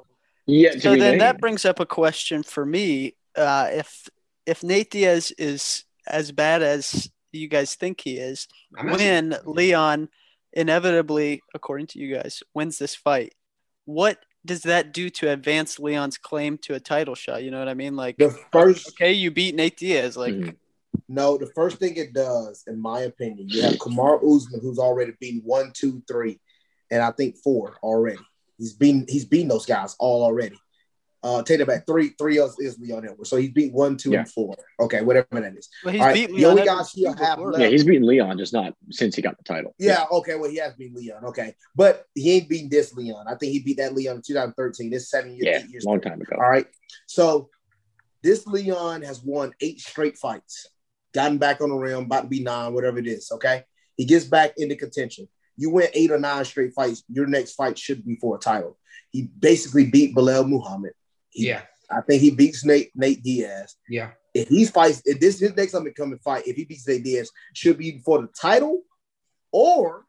Yeah. so then that brings up a question for me. Uh, if if Nate Diaz is as bad as you guys think he is, when Leon inevitably, according to you guys, wins this fight, what does that do to advance Leon's claim to a title shot? You know what I mean? Like, The first okay, you beat Nate Diaz. Like, Mhm. no, the first thing it does, in my opinion, you have Kamaru Usman, who's already beaten one, two, three, and I think four already. He's beaten he's beaten those guys all already. Uh, take it back. Three, three else is Leon Edwards. So he's beat one, two, Yeah. and four. Okay, whatever that is. well, he's All right, beat the Leon only guys he'll have left- Yeah, he's beaten Leon, just not since he got the title. Yeah, okay. Well, he has beat Leon. Okay, but he ain't beaten this Leon. I think he beat that Leon in 2013. This seven years, Yeah, eight years. long time ago. All right. So this Leon has won eight straight fights, gotten back on the rim, about to be nine, whatever it is. Okay. He gets back into contention. You win eight or nine straight fights. Your next fight should be for a title. He basically beat Belal Muhammad. He, Yeah, I think he beats Nate Nate Diaz. yeah. If he fights, if this his next upcoming fight, if he beats Nate Diaz, should be for the title, or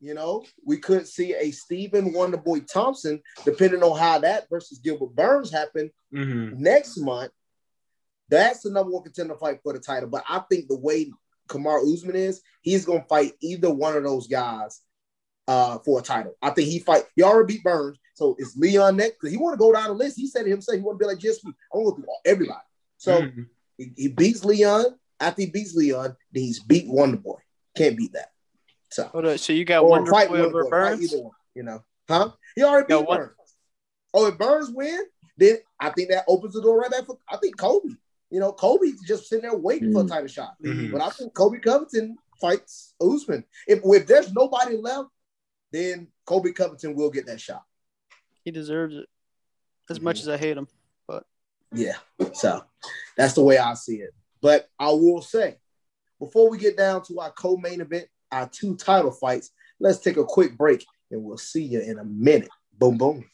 you know, we could see a Stephen Wonderboy Thompson, depending on how that versus Gilbert Burns happened hmm next month. That's the number one contender fight for the title. But I think the way Kamaru Usman is, he's gonna fight either one of those guys uh, for a title. I think he fight. He already beat Burns, so it's Leon next because he want to go down the list. He said it himself. He want to be like just. I want to go through everybody. So Mhm. he, he beats Leon. After he beats Leon, then he's beat Wonder Boy. Can't beat that. So Hold on, so you got or Wonder fight Boy over Boy, Burns. either one. You know, huh? He already Got beat one- Burns. Oh, if Burns win, then I think that opens the door right back for I think Colby. You know, Colby's just sitting there waiting for a Mm. title shot. Mhm. But I think Colby Covington fights Usman. If, if there's nobody left, then Colby Covington will get that shot. He deserves it. As much mhm. as I hate him. But yeah. So that's the way I see it. But I will say, before we get down to our co-main event, our two title fights, let's take a quick break and we'll see you in a minute. Boom, boom.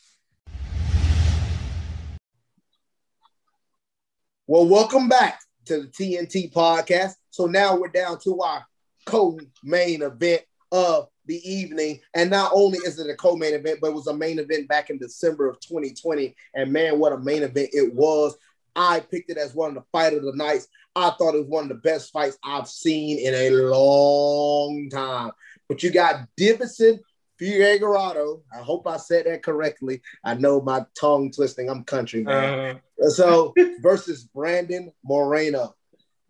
Well, welcome back to the T&T podcast. So now we're down to our co-main event of the evening. And not only is it a co-main event, but it was a main event back in December of 2020. And man, what a main event it was. I picked it as one of the fight of the nights. I thought it was one of the best fights I've seen in a long time. But you got Deiveson Figueroa. I hope I said that correctly. I know my tongue twisting. I'm country man. Uh, So versus Brandon Moreno.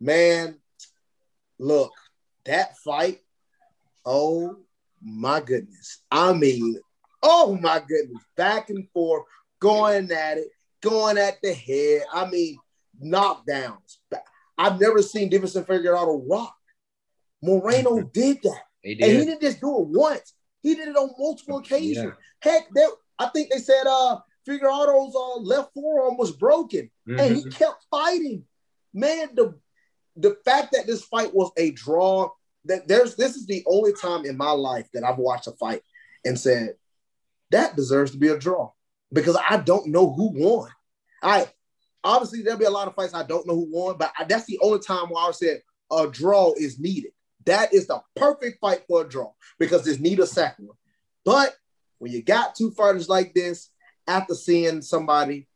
Man, look, that fight, oh my goodness. I mean, oh my goodness. Back and forth, going at it, going at the head. I mean, knockdowns. I've never seen Davidson figure out a rock. Moreno did that. he And he did. didn't just do it once. He did it on multiple occasions. Yeah. Heck, there, I think they said uh Figueroa's uh, left forearm was broken, and he Mhm. kept fighting. Man, the the fact that this fight was a draw, that there's this is the only time in my life that I've watched a fight and said that deserves to be a draw because I don't know who won. I obviously there'll be a lot of fights I don't know who won, but I, that's the only time where I said a draw is needed. That is the perfect fight for a draw because there's second one. But when you got two fighters like this, after seeing somebody,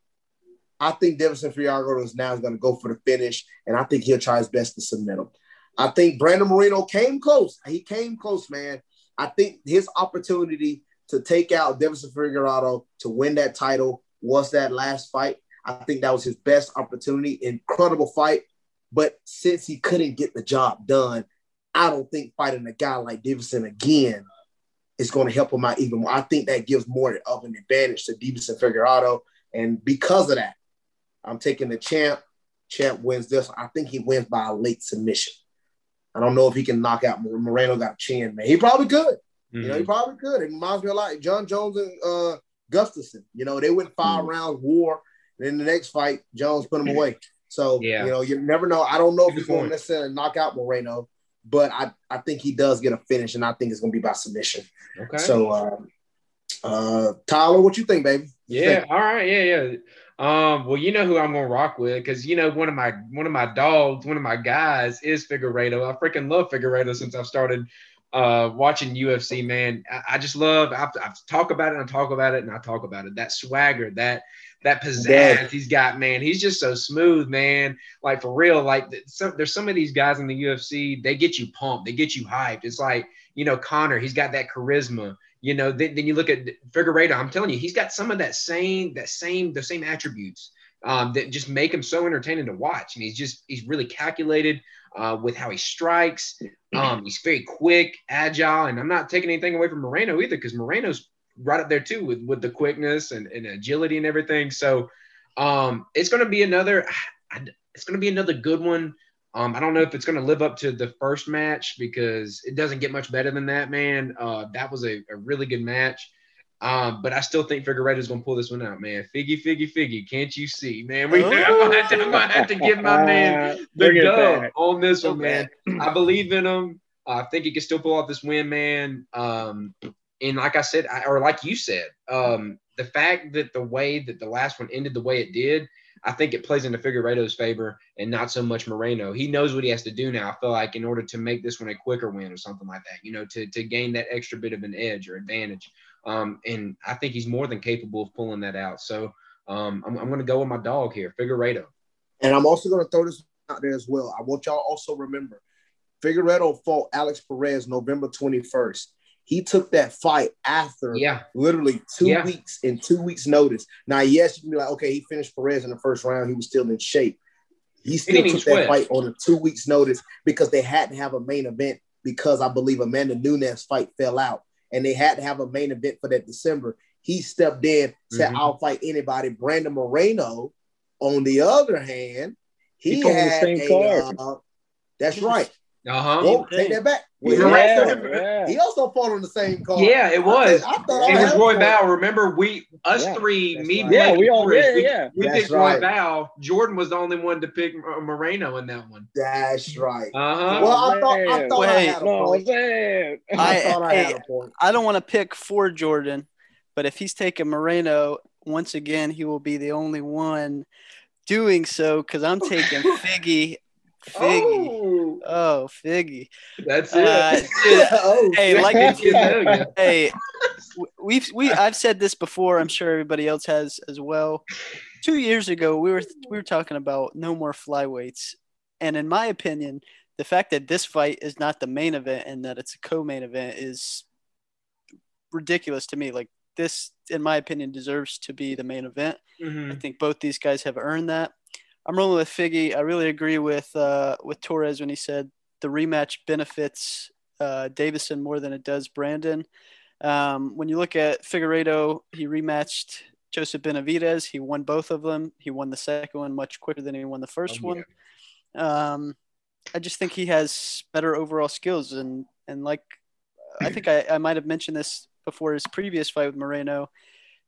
I think Deiveson Figueroa is now going to go for the finish, and I think he'll try his best to submit him. I think Brandon Moreno came close. He came close, man. I think his opportunity to take out Deiveson Figueroa to win that title was that last fight. I think that was his best opportunity. Incredible fight. But since he couldn't get the job done, I don't think fighting a guy like Deiveson again is going to help him out even more. I think that gives more of an advantage to Deiveson Figueroa. And because of that, I'm taking the champ. Champ wins this. I think he wins by a late submission. I don't know if he can knock out Moreno. Got a chin, man. He probably could. Mm-hmm. You know, he mm-hmm. probably could. It reminds me a lot of Jon Jones and uh, Gustafsson. You know, they went 5 mm-hmm. rounds, war. And in the next fight, Jones put him away. So yeah. you know, you never know. I don't know if he's going to necessarily knock out Moreno, but I, I think he does get a finish, and I think it's going to be by submission. Okay. So, uh, uh, Tyler, what you think, baby? Yeah. Think? All right. Yeah. Yeah. Um, well, you know who I'm gonna rock with because you know one of my one of my dogs, one of my guys is Figueiredo. I freaking love Figueiredo since I've started uh, watching UFC. Man, I, I just love. I've, I've talk about it and I talk about it and I talk about it. That swagger, that that pizzazz yeah. he's got, man. He's just so smooth, man. Like for real. Like some, there's some of these guys in the UFC, they get you pumped, they get you hyped. It's like you know Conor, he's got that charisma. You know, then, then you look at Figueiredo. I'm telling you, he's got some of that same, that same, the same attributes um, that just make him so entertaining to watch. And he's just, he's really calculated uh, with how he strikes. Um, he's very quick, agile, and I'm not taking anything away from Moreno either because Moreno's right up there too with with the quickness and, and agility and everything. So um, it's going to be another. It's going to be another good one. Um, I don't know if it's going to live up to the first match because it doesn't get much better than that, man. Uh, that was a, a really good match. Um, but I still think Figueiredo is going to pull this one out, man. Figgy, Figgy, Figgy. Can't you see, man? We, I'm, going to have to, have to give my man the dub on this one, man. I believe in him. I think he can still pull off this win, man. Um, and like I said, I, or like you said, um, the fact that the way that the last one ended the way it did, I think it plays into Figueiredo's favor and not so much Moreno. He knows what he has to do now. I feel like in order to make this one a quicker win or something like that, you know, to to gain that extra bit of an edge or advantage. Um, and I think he's more than capable of pulling that out. So um, I'm, I'm going to go with my dog here, Figueiredo. And I'm also going to throw this out there as well. I want y'all also remember Figueiredo fought Alex Perez November 21st. He took that fight after yeah. literally two yeah. weeks in two weeks' notice. Now, yes, you can be like, okay, he finished Perez in the first round. He was still in shape. He still took that fight on a two weeks' notice because they had to have a main event because I believe Amanda Nunes fight fell out and they had to have a main event for that December. He stepped in, said, mm-hmm. I'll fight anybody. Brandon Moreno, on the other hand, he, he had a, uh, that's right. Uh-huh. Well, take that back. Well, yeah, yeah. He also fought on the same card. Yeah, it was. I, thought, I it was Royval. Remember, we us yeah, three, me, right. yeah, we all did. We, yeah, we picked right. Royval. Jordan was the only one to pick Moreno in that one. That's right. Uh-huh. Well, I thought I thought Wait, I had a point. I, I thought I had a point. I don't want to pick for Jordan, but if he's taking Moreno, once again, he will be the only one doing so because I'm taking Figgy Figgy. Oh, oh Figgy. That's it. Uh, dude, oh, hey, like hey, we've we I've said this before. I'm sure everybody else has as well. Two years ago, we were we were talking about no more flyweights, and in my opinion, the fact that this fight is not the main event and that it's a co-main event is ridiculous to me. Like this, in my opinion, deserves to be the main event. Mm-hmm. I think both these guys have earned that. I'm rolling with Figgy. I really agree with uh, with Torrez when he said the rematch benefits uh, Deiveson more than it does Brandon. Um, when you look at Figueiredo, he rematched Joseph Benavidez. He won both of them. He won the second one much quicker than he won the first oh, one. Um, I just think he has better overall skills, and and like I think I, I might have mentioned this before his previous fight with Moreno.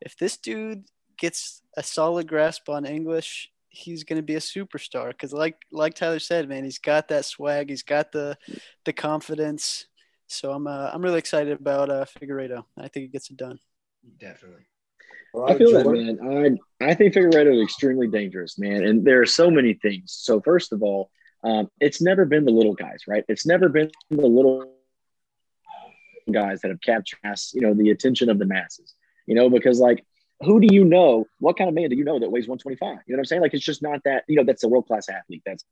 If this dude gets a solid grasp on English he's going to be a superstar because like like Tyler said, man, he's got that swag, he's got the the confidence. So I'm uh, I'm really excited about uh, Figueiredo. I think he gets it done. Definitely. I feel that, man. I I think Figueiredo is extremely dangerous, man. And there are so many things. So first of all, um, it's never been the little guys, right? It's never been the little guys that have captured, you know, the attention of the masses. You know, because like who do you know? What kind of man do you know that weighs 125? You know what I'm saying? Like it's just not that. You know, that's a world class athlete. That's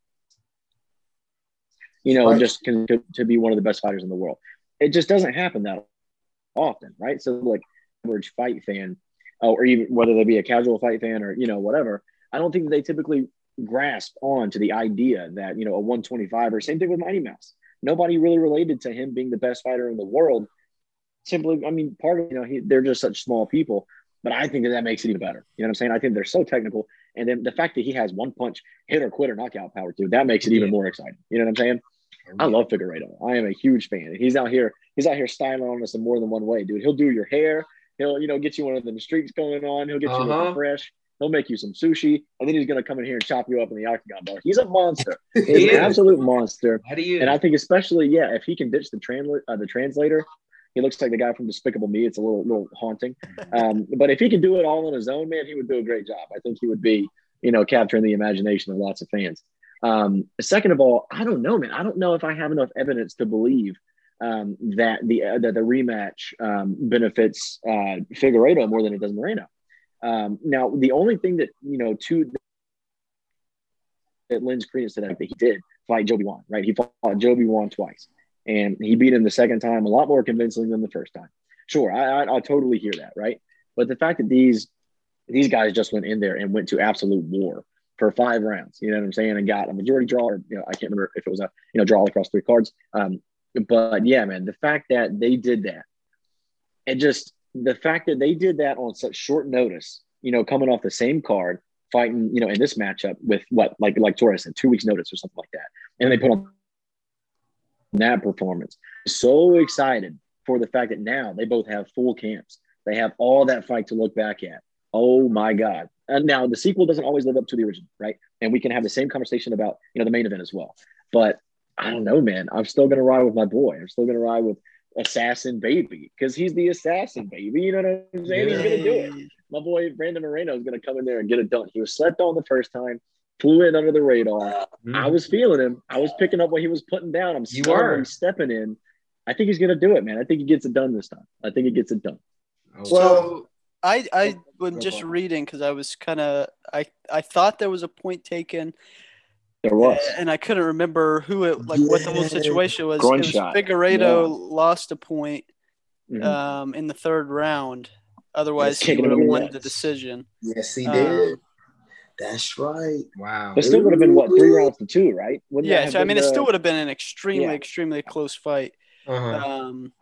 you know, Right. just can, to, to be one of the best fighters in the world. It just doesn't happen that often, right? So like average fight fan, uh, or even whether they be a casual fight fan or you know whatever, I don't think they typically grasp on to the idea that you know a 125 or same thing with Mighty Mouse. Nobody really related to him being the best fighter in the world. Simply, I mean, part of you know he, they're just such small people, but I think that that makes it even better. You know what I'm saying? I think they're so technical, and then the fact that he has one punch hit or quit or knockout power too, that makes it even Yeah. more exciting. You know what I'm saying? I love Figueiredo. I am a huge fan. He's out here. He's out here styling on us in more than one way, dude. He'll do your hair. He'll, you know, get you one of them streaks going on. He'll get you Uh-huh. looking fresh. He'll make you some sushi, and then he's gonna come in here and chop you up in the octagon bar. He's a monster. He He's an absolute monster. How do you? And I think especially, yeah, if he can ditch the translator, uh, the translator, he looks like the guy from Despicable Me. It's a little, little haunting. Um, but if he could do it all on his own, man, he would do a great job. I think he would be, you know, capturing the imagination of lots of fans. Um, second of all, I don't know, man. I don't know if I have enough evidence to believe um, that the uh, that the rematch um, benefits uh, Figueiredo more than it does Moreno. Um, now, the only thing that you know to that lends credence to that that he did fight Joby Wan, right? He fought Joby Wan twice, and he beat him the second time a lot more convincingly than the first time. Sure, I, I, I totally hear that, right? But the fact that these these guys just went in there and went to absolute war for five rounds, you know what I'm saying, and got a majority draw, or you know, I can't remember if it was a you know draw across three cards. Um, but yeah, man, the fact that they did that, and just the fact that they did that on such short notice, you know, coming off the same card, fighting, you know, in this matchup with what, like, like Torrez said, two weeks notice or something like that, and they put on that performance. So excited for the fact that now they both have full camps. They have all that fight to look back at. Oh my God. And now the sequel doesn't always live up to the original, right? And we can have the same conversation about, you know, the main event as well. But I don't know, man. I'm still gonna ride with my boy. I'm still gonna ride with Assassin Baby because he's the assassin baby. You know what I'm saying? He's gonna do it. My boy Brandon Moreno is gonna come in there and get it done. He was slept on the first time, flew in under the radar. Mhm. I was feeling him. I was picking up what he was putting down. I'm You smelling were. him stepping in. I think he's gonna do it, man. I think he gets it done this time. I think he gets it done. Oh, Well, I I Oh, was just reading because I was kind of I I thought there was a point taken, There was. and I couldn't remember who it like what the whole situation was. Groin it was shot. Figueiredo Yeah. lost a point Mhm. um, in the third round. Otherwise, he would have won the decision. Yes, he Um, did. That's right. wow. It still would have been what three rounds to two, right? Wouldn't Yeah, so I been mean, it still would have been an extremely, Yeah. extremely close fight. Uh-huh. Um,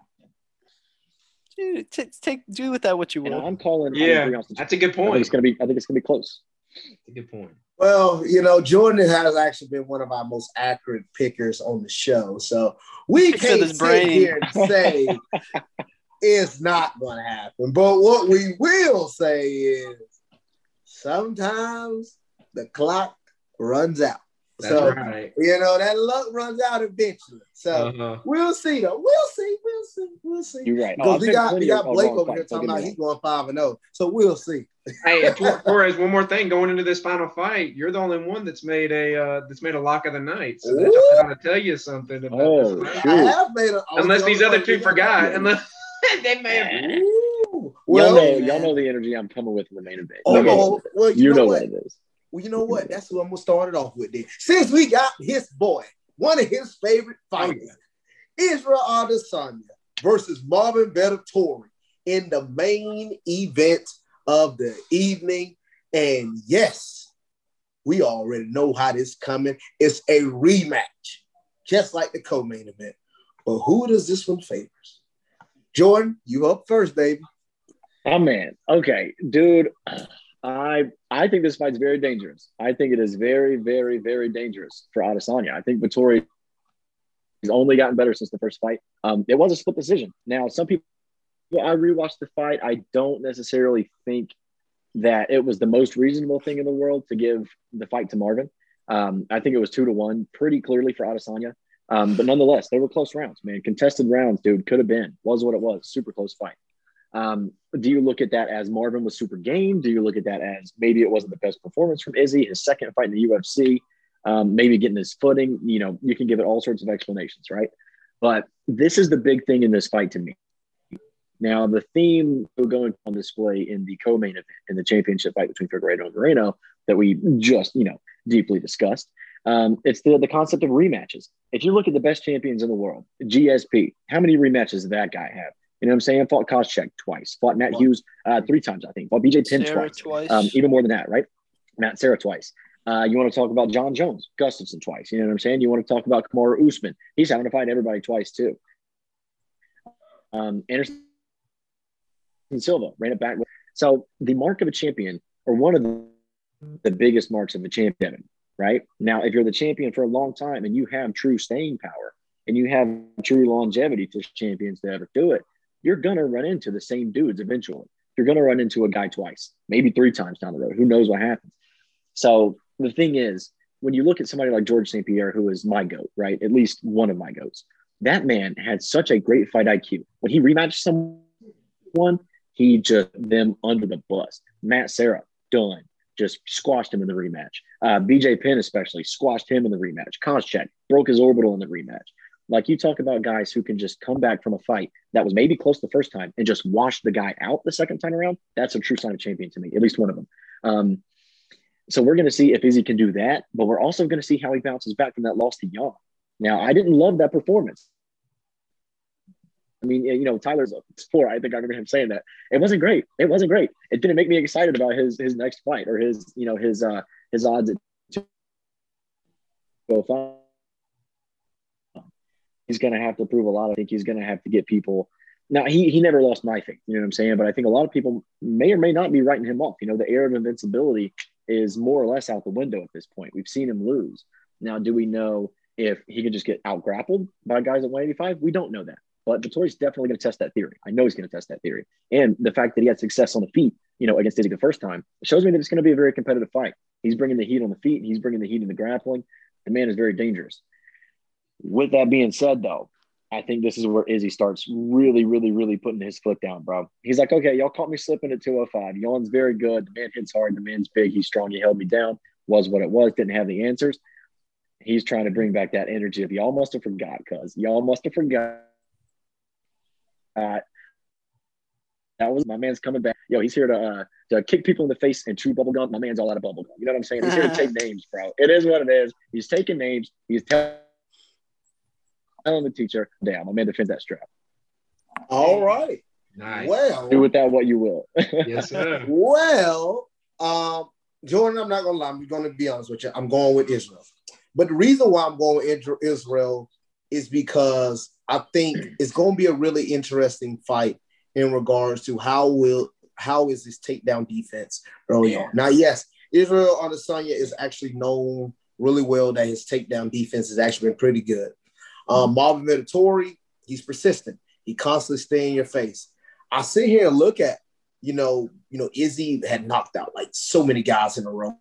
dude, t- take do with that what you And will. I'm calling. Yeah, three rounds to two. that's a good I think point. it's gonna be. I think it's gonna be close. That's a good point. Well, you know, Jordan has actually been one of our most accurate pickers on the show. So we Picks can't sit brain. here and say it's not going to happen. But what we will say is sometimes the clock runs out. That's so, right. you know, that luck runs out eventually. So Uh-huh. we'll see, though. We'll see. We'll see. We'll see. You're right. Oh, Because I've we got, we got of- of Blake over here talking about he's wrong. going 5 and 0. So we'll see. Hey, and Tor- Torrez, one more thing. Going into this final fight, you're the only one that's made a uh, that's made a lock of the night. So that's Ooh. got to tell you something about Oh, this fight. Shoot. I have made a, I was Unless these other two forgot. Unless they may have. Y'all know, man. y'all know the energy I'm coming with in the main event. Oh, what well, you, you know, know what? what it is. Well, you know what? That's what I'm gonna start it off with. Then, since we got his boy, one of his favorite fighters, Israel Adesanya versus Marvin Vettori in the main event of the evening. And yes, we already know how this coming. It's a rematch, just like the co-main event. But who does this one favors? Jordan, you up first, baby. Oh man. Okay, dude. I I think this fight's very dangerous. I think it is very, very, very dangerous for Adesanya. I think Vettori has only gotten better since the first fight. Um, it was a split decision. Now, some people I rewatched the fight. I don't necessarily think that it was the most reasonable thing in the world to give the fight to Marvin. Um, I think it was two to one, pretty clearly for Adesanya. Um, but nonetheless, they were close rounds, man. Contested rounds, dude. Could have been. Was what it was. Super close fight. Um, do you look at that as Marvin was super game? Do you look at that as maybe it wasn't the best performance from Izzy, his second fight in the UFC, um, maybe getting his footing? You know, you can give it all sorts of explanations, right? But this is the big thing in this fight to me. Now, the theme going on display in the co-main event in the championship fight between Figueiredo and Moreno that we just, you know, deeply discussed. Um, it's the, the concept of rematches. If you look at the best champions in the world, GSP, how many rematches does that guy have? You know what I'm saying? Fought Koscheck twice, fought Matt Hughes uh, three times, I think. Fought BJ Penn twice, twice. Um, even more than that, right? Matt Serra twice. Uh, you want to talk about Jon Jones, Gustafsson twice. You know what I'm saying? You want to talk about Kamaru Usman. He's having to fight everybody twice too. Um, Anderson Silva ran it back. So the mark of a champion, or one of the, the biggest marks of a champion, right? Now, if you're the champion for a long time and you have true staying power and you have true longevity to champions to ever do it, you're gonna run into the same dudes eventually. You're gonna run into a guy twice, maybe three times down the road. Who knows what happens? So the thing is, when you look at somebody like George St. Pierre, who is my goat, right? At least one of my goats, that man had such a great fight IQ. When he rematched someone, he just them under the bus. Matt Serra, done. Just squashed him in the rematch. Uh, BJ Penn, especially, squashed him in the rematch. Koscheck broke his orbital in the rematch. Like you talk about guys who can just come back from a fight that was maybe close the first time and just wash the guy out the second time around. That's a true sign of champion to me, at least one of them. Um, so we're going to see if Izzy can do that, but we're also going to see how he bounces back from that loss to Young. Now, I didn't love that performance. I mean, you know, Tyler's four. I think I remember him saying that. It wasn't great. It wasn't great. It didn't make me excited about his his next fight or his, you know, his uh his odds at go five. He's gonna have to prove a lot. I think he's gonna have to get people now he he never lost my faith, you know what I'm saying? But I think a lot of people may or may not be writing him off. You know, the air of invincibility is more or less out the window at this point. We've seen him lose. Now, do we know if he can just get out grappled by guys at 185? We don't know that. But Vettori's definitely going to test that theory. I know he's going to test that theory. And the fact that he had success on the feet, you know, against Dizzy the first time, shows me that it's going to be a very competitive fight. He's bringing the heat on the feet. He's bringing the heat in the grappling. The man is very dangerous. With that being said, though, I think this is where Izzy starts really, really, really putting his foot down, bro. He's like, okay, y'all caught me slipping at 205. Jan's very good. The man hits hard. The man's big. He's strong. He held me down. Was what it was. Didn't have the answers. He's trying to bring back that energy of y'all must have forgot, cuz y'all must have forgot. Uh, that was my man's coming back. Yo, he's here to uh, to kick people in the face and chew bubble gum. My man's all out of bubble gum. You know what I'm saying? He's here to take names, bro. It is what it is. He's taking names. He's telling telling the teacher, damn, my man defends that strap. All right. Nice. Well, Do with that what you will. yes, sir. well, um, Jordan, I'm not gonna lie. I'm gonna be honest with you. I'm going with Israel. But the reason why I'm going with Israel is because I think it's going to be a really interesting fight in regards to how will how is this takedown defense early on. Now, yes, Israel Adesanya is actually known really well that his takedown defense has actually been pretty good. Um, Marvin Vettori, he's persistent. He constantly stay in your face. I sit here and look at, you know, you know, Izzy had knocked out like so many guys in a row.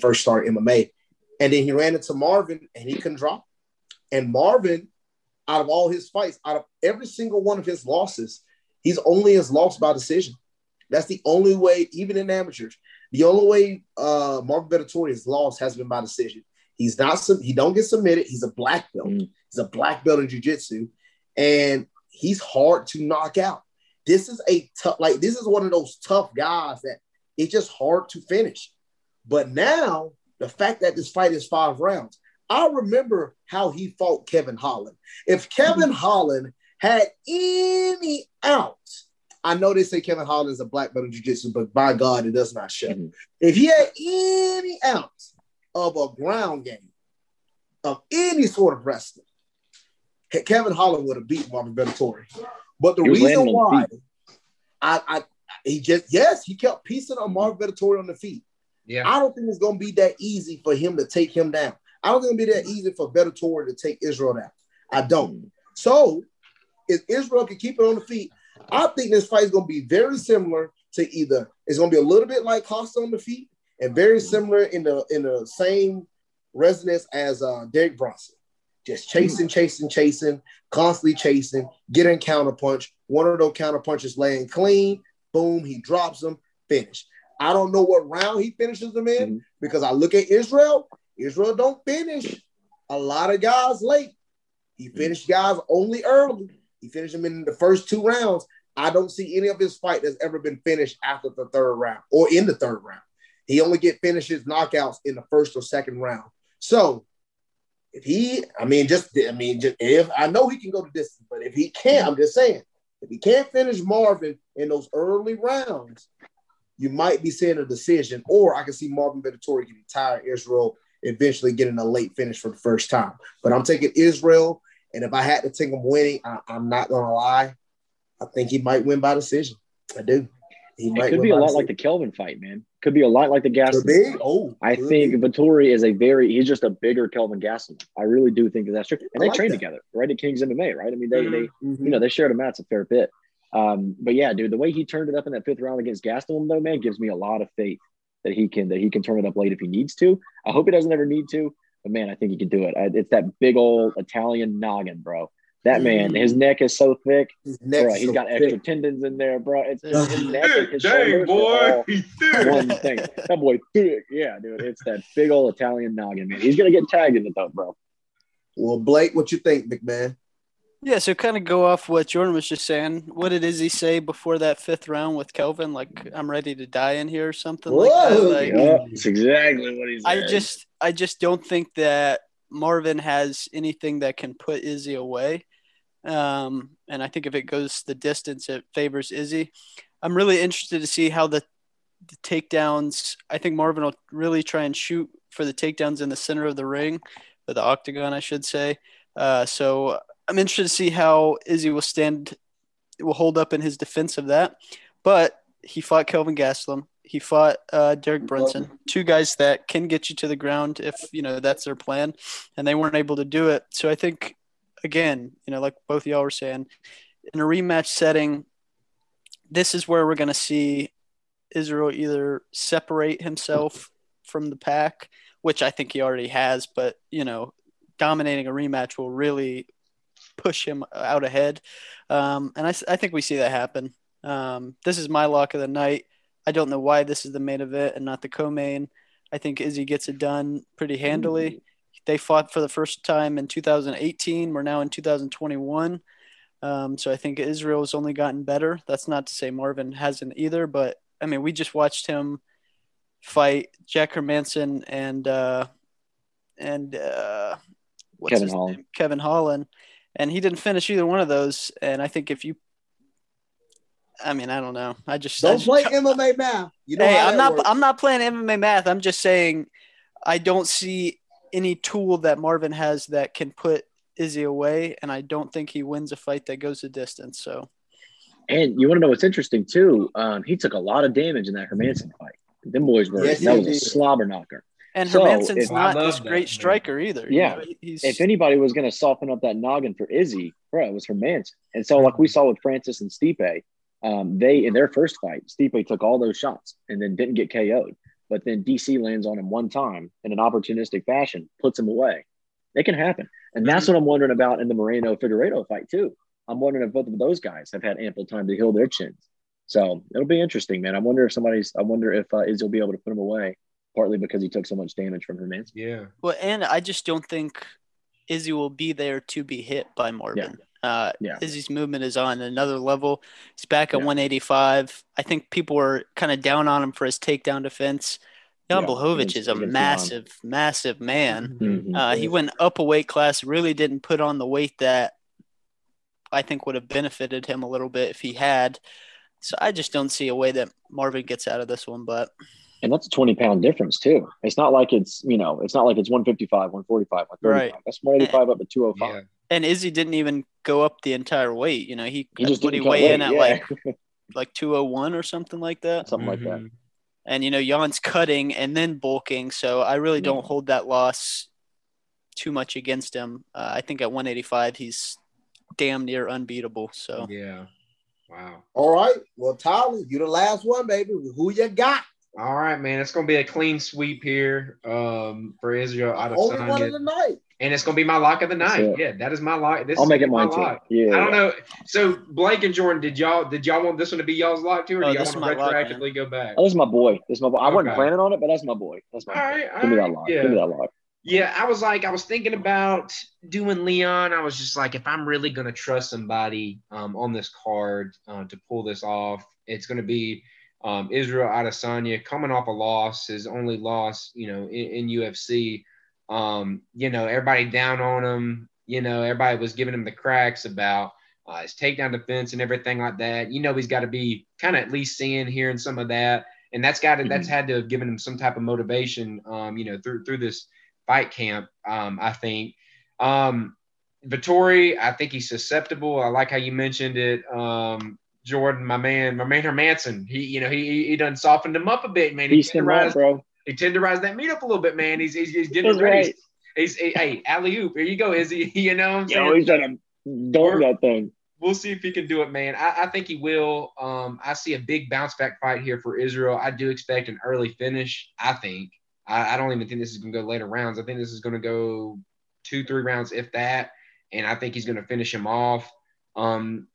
First started MMA, and then he ran into Marvin and he couldn't drop. And Marvin, out of all his fights, out of every single one of his losses, he's only has lost by decision. That's the only way, even in amateurs, the only way uh, Marvin Vettori has lost has been by decision. He's not he don't get submitted. He's a black belt. Mm. He's a black belt in jiu-jitsu, and he's hard to knock out. This is a tough, like this is one of those tough guys that it's just hard to finish. But now the fact that this fight is five rounds, I remember how he fought Kevin Holland. If Kevin Holland had any ounce, I know they say Kevin Holland is a black belt in jiu-jitsu, but by God, it does not show. Mhm. If he had any ounce of a ground game of any sort of wrestling, Kevin Holland would have beaten Marvin Vettori. But the He was reason landing on the why I, I he just yes, he kept piecing on Marvin Vettori on the feet. Yeah. I don't think it's gonna be that easy for him to take him down. I don't think it'll be that easy for Vettori to take Israel down. I don't. So if Israel can keep it on the feet, I think this fight is gonna be very similar to either it's gonna be a little bit like Costa on the feet and very similar in the in the same resonance as uh Derek Brunson. Just chasing, chasing, chasing, constantly chasing, getting counterpunch. One of those counterpunches laying clean, boom, he drops him, finish. I don't know what round he finishes them in Mhm. because I look at Israel. Israel don't finish a lot of guys late. He finished guys only early. He finished them in the first two rounds. I don't see any of his fight that's ever been finished after the third round or in the third round. He only get finishes knockouts in the first or second round. So if he, I mean, just I mean, just if I know he can go to distance, but if he can't, I'm just saying, if he can't finish Marvin in those early rounds, you might be seeing a decision, or I can see Marvin Vettori getting tired, Israel eventually getting a late finish for the first time. But I'm taking Israel, and if I had to take him winning, I, am not gonna lie, I think he might win by decision. I do. He it could be a lot decision. like the Kelvin fight, man. Could be a lot like the Gastelum. Oh, I think Vettori is a very he's just a bigger Kelvin Gastelum. I really do think that that's true. And I they like train that. together, right? At Kings MMA, right? I mean, they mm-hmm. they you know they shared a match a fair bit. Um, but yeah, dude, the way he turned it up in that fifth round against Gastelum, though, man, gives me a lot of faith that he can that he can turn it up late if he needs to. I hope he doesn't ever need to, but man, I think he can do it. It's that big old Italian noggin, bro. That man, mm. his neck is so thick, bro. He's so got extra tendons in there, bro. It's his neck and his Dang, boy. one thing. That boy thick. Yeah, dude. It's that big old Italian noggin, man. He's gonna get tagged in it though, bro. Well, Blake, what you think, McMahon? Yeah, so kind of go off what Jordan was just saying. What did Izzy say before that fifth round with Kelvin? Like, I'm ready to die in here or something Whoa, like that. Like, yeah, that's exactly what he said. I just, I just don't think that Marvin has anything that can put Izzy away. Um, and I think if it goes the distance, it favors Izzy. I'm really interested to see how the, the takedowns. I think Marvin will really try and shoot for the takedowns in the center of the ring, or the octagon, I should say. Uh, so I'm interested to see how Izzy will stand, will hold up in his defense of that. But he fought Kelvin Gastelum. He fought uh, Derek Brunson, two guys that can get you to the ground if you know that's their plan, and they weren't able to do it. So I think, again, you know, like both y'all were saying, in a rematch setting, this is where we're going to see Israel either separate himself from the pack, which I think he already has, but you know, dominating a rematch will really push him out ahead. Um, and I, I think we see that happen. Um, this is my lock of the night. I don't know why this is the main event and not the co-main. I think Izzy gets it done pretty handily. They fought for the first time in 2018. We're now in 2021. Um, so I think Israel has only gotten better. That's not to say Marvin hasn't either, but I mean, we just watched him fight Jack Hermansson and uh, and uh, Kevin Holland. Name? Kevin Holland, and he didn't finish either one of those. And I think if you, I mean, I don't know. I just don't I just, play MMA math. You know, hey, I'm not. Works. I'm not playing MMA math. I'm just saying, I don't see any tool that Marvin has that can put Izzy away, and I don't think he wins a fight that goes a distance. So. And you want to know what's interesting too? Um, he took a lot of damage in that Hermansson fight. Them boys were yes, that was a slobber knocker. And so Hermansson's not this great striker either. Yeah. You know, if anybody was going to soften up that noggin for Izzy, bro, it was Hermansson. And so, like we saw with Francis and Stipe, um, they in their first fight, Stipe took all those shots and then didn't get KO'd. But then DC lands on him one time in an opportunistic fashion, puts him away. It can happen. And that's what I'm wondering about in the Moreno Figueiredo fight, too. I'm wondering if both of those guys have had ample time to heal their chins. So it'll be interesting, man. I wonder if somebody's, I wonder if uh, Izzy will be able to put him away partly because he took so much damage from Hermansson. Yeah. Well, and I just don't think Izzy will be there to be hit by Marvin. Yeah. Uh, yeah. Izzy's movement is on another level. He's back at yeah. 185. I think people were kind of down on him for his takedown defense. Jan yeah, Blachowicz is a massive, massive man. Mm-hmm. Uh, he went up a weight class, really didn't put on the weight that I think would have benefited him a little bit if he had. So I just don't see a way that Marvin gets out of this one. But and that's a 20 pound difference too. It's not like it's, you know, it's not like it's 155, 145, 135. Right. That's 185 and, up to 205. Yeah. And Izzy didn't even go up the entire weight. You know, he, he just what he weigh in at yeah. like like 201 or something like that. Something mm-hmm. like that. Mm-hmm. And you know, Jan's cutting and then bulking, so I really don't mm-hmm. hold that loss too much against him. Uh, I think at 185 he's damn near unbeatable. So yeah, wow. All right, well, Tyler, you the last one, baby. Who you got? All right, man. It's gonna be a clean sweep here um, for Israel out of Only one of the night. And it's gonna be my lock of the night. Yeah, that is my lock. This I'll make it mine too. Lock. Yeah. I don't know. So Blake and Jordan, did y'all did y'all want this one to be y'all's lock too, or oh, do y'all want to retroactively lock, go back? Oh, this is my boy. This is my boy. I wasn't planning on it, but that's my boy. That's my. All right, boy. Give me that lock. Yeah. Give me that lock. Yeah, I was like, I was thinking about doing Leon. I was just like, if I'm really gonna trust somebody um, on this card uh, to pull this off, it's gonna be um, Israel Adesanya coming off a loss, his only loss, you know, in, in UFC. Um, you know, everybody down on him. You know, everybody was giving him the cracks about uh, his takedown defense and everything like that. You know, he's got to be kind of at least seeing, hearing some of that, and that's got to, that's had to have given him some type of motivation. Um, you know, through through this fight camp. Um, I think. Um, Vettori, I think he's susceptible. I like how you mentioned it. Um, Jordan, my man, my man Hermansson. He, you know, he he done softened him up a bit, man. He Beast him up, bro. He tenderized that meat up a little bit, man. He's he's, he's getting That's ready. right. He's, he's hey, alley oop. Here you go, Izzy. You know what I'm saying? Yo, he's trying to dome that thing. we'll see if he can do it, man. I, I think he will. Um, I see a big bounce back fight here for Israel. I do expect an early finish. I think. I, I don't even think this is going to go later rounds. I think this is going to go two, three rounds, if that. And I think he's going to finish him off. Um,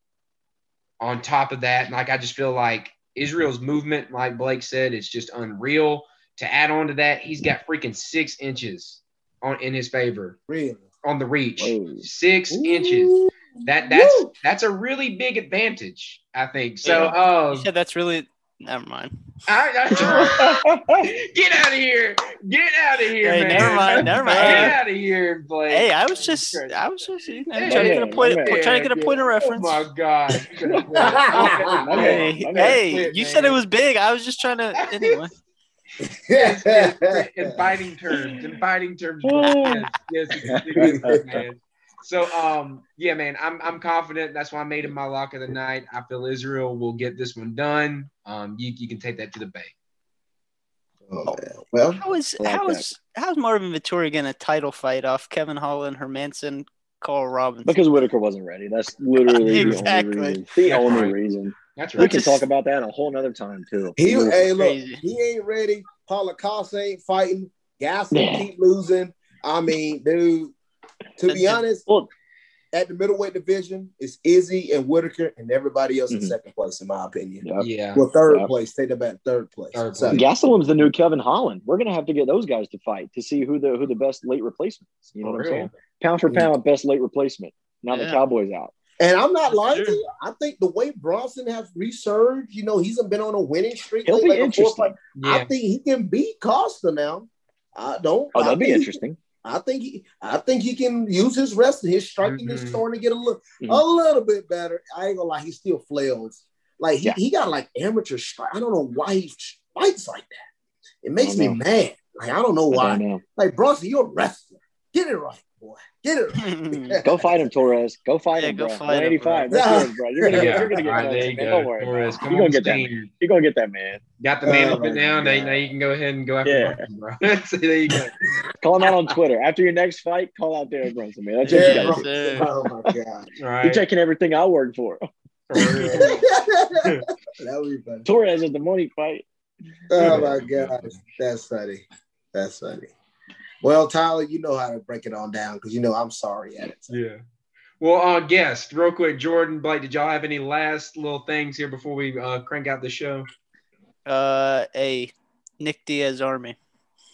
on top of that, like I just feel like Israel's movement, like Blake said, is just unreal. To add on to that, he's got freaking six inches on in his favor Really? on the reach. Whoa. Six inches. That that's that's a really big advantage, I think. So, Yeah. Um, you said that's really. Never mind. I, I- get out of here! Get out of here, Hey, man! never mind, never mind. Get out of here, Blake. Hey, I was just, I was just, you know, Hey, trying to get a point, my man. trying to get a point of reference. Oh my god! You're gonna quit. My man, Hey, hey, you said it was big. I was just trying to. Anyway, Yes, yes, in fighting terms, in fighting terms, yes, yes, it's a big deal, man. So, um, yeah, man, I'm I'm confident. That's why I made it my lock of the night. I feel Israel will get this one done. Um, you, you can take that to the bank. Oh. Well, how is I like how that. is how's Marvin Vettori getting a title fight off Kevin Holland, Hermansson, Karl Roberson? Because Whittaker wasn't ready. That's literally Exactly. the only reason. The only reason. That's We can talk about that a whole nother time too. he hey look, Crazy. he ain't ready. Paulo Costa ain't fighting. Gaston Yeah. keep losing. I mean, dude. To be honest, Well- at the middleweight division, it's Izzy and Whittaker and everybody else in Mhm. second place, in my opinion. Yep. Yeah. Well, third Yep. place. Take them back third place. Third So, place. The new Kevin Holland. We're gonna have to get those guys to fight to see who the who the best late replacement is. You know For what I'm real. saying? Pound for Yeah. pound, best late replacement. Now the Cowboys out. And I'm not lying Sure. to you. I think the way Brunson has resurged, you know, he's been on a winning streak. He'll be like interesting. fight. I think he can beat Costa now. I don't. Oh, that'd be think he- interesting. I think he. I think he can use his wrestling. His striking is Mhm. starting to get a little, Mhm. a little bit better. I ain't gonna lie. He still flails. Like he, Yeah. he got like amateur strike. I don't know why he fights like that. It makes me don't mad. Like I don't know why. don't know. Like Brunson, you're a wrestler. Get it right, boy. Get it right. Go fight him, Torrez. Go fight Yeah, him, go bro. fight him, 185. bro. That's yours, bro. You're gonna get. Yeah. You're gonna get. All right, that, you man. go. Don't worry. Torrez, come You're on, gonna get that. Steve. Man. You're gonna get that man. Got the man Oh, up and down. Now, now you can go ahead and go after Yeah. Brunson, bro. so there you go. Call him out on Twitter after your next fight. Call out Derek Brunson, man. That's what you gotta do. Oh my god. right. You're taking everything I worked for. that would be funny. Torrez is the money fight. Oh my gosh, that's funny. That's funny. Well, Tyler, you know how to break it on down because you know I'm sorry at it. Yeah. Well, uh, guest, real quick, Jordan, Blake, did y'all have any last little things here before we uh, crank out the show? uh, a Nick Diaz Army.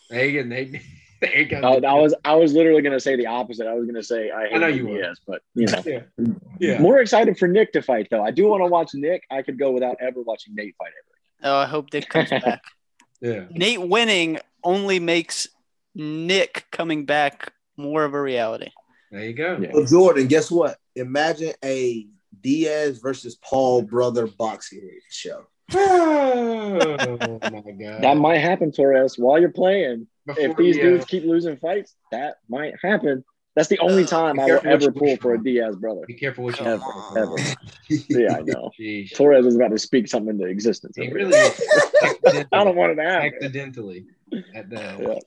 There you go. There you- there you go. I, I was I was literally gonna say the opposite. I was gonna say I, hate I know you Nick were. Diaz, but you know. Yeah. Yeah. More excited for Nick to fight though. I do want to watch Nick. I could go without ever watching Nate fight ever. Oh, I hope Nick comes back. Yeah. Nate winning only makes Nick coming back more of a reality. There you go. Yeah. Well, Jordan, guess what? Imagine a Diaz versus Paul brother boxing show. oh my god. That might happen, Torrez. While you're playing, if these we, uh, dudes keep losing fights, that might happen. That's the only Uh, time I will ever pull for a. Diaz brother. be careful what you Come do. Ever, ever. Yeah, I know. Jeez. Torrez is about to speak something into existence. He really I don't want it to happen. accidentally at that. Yeah.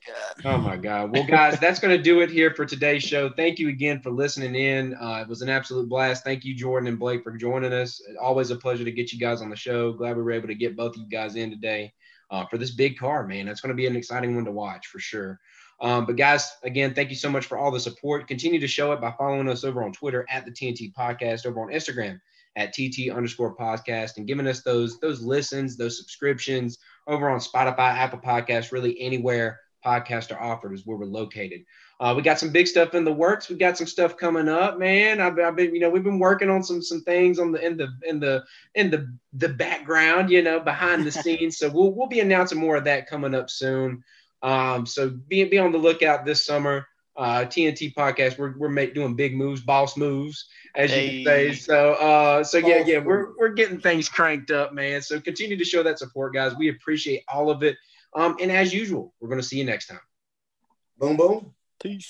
Oh my God. Well, guys, that's going to do it here for today's show. Thank you again for listening in. Uh, it was an absolute blast. Thank you, Jordan and Blake, for joining us. Always a pleasure to get you guys on the show. Glad we were able to get both of you guys in today uh, for this big car, man. It's going to be an exciting one to watch for sure. Um, but guys, again, thank you so much for all the support. Continue to show it by following us over on Twitter at the T&T Podcast, over on Instagram at TT underscore podcast, and giving us those those listens, those subscriptions over on Spotify, Apple Podcasts, really anywhere podcasts are offered is where we're located. Uh, we got some big stuff in the works. We got some stuff coming up, man. I've, I've, been, you know, we've been working on some some things on the in the in the in the the background, you know, behind the scenes. So we'll we'll be announcing more of that coming up soon. Um, so be be on the lookout this summer. Uh, T&T podcast. We're we're make, doing big moves, boss moves, as you can say. So uh, so yeah, yeah, we're we're getting things cranked up, man. So continue to show that support, guys. We appreciate all of it. Um, and as usual, we're gonna see you next time. Boom, boom. Peace.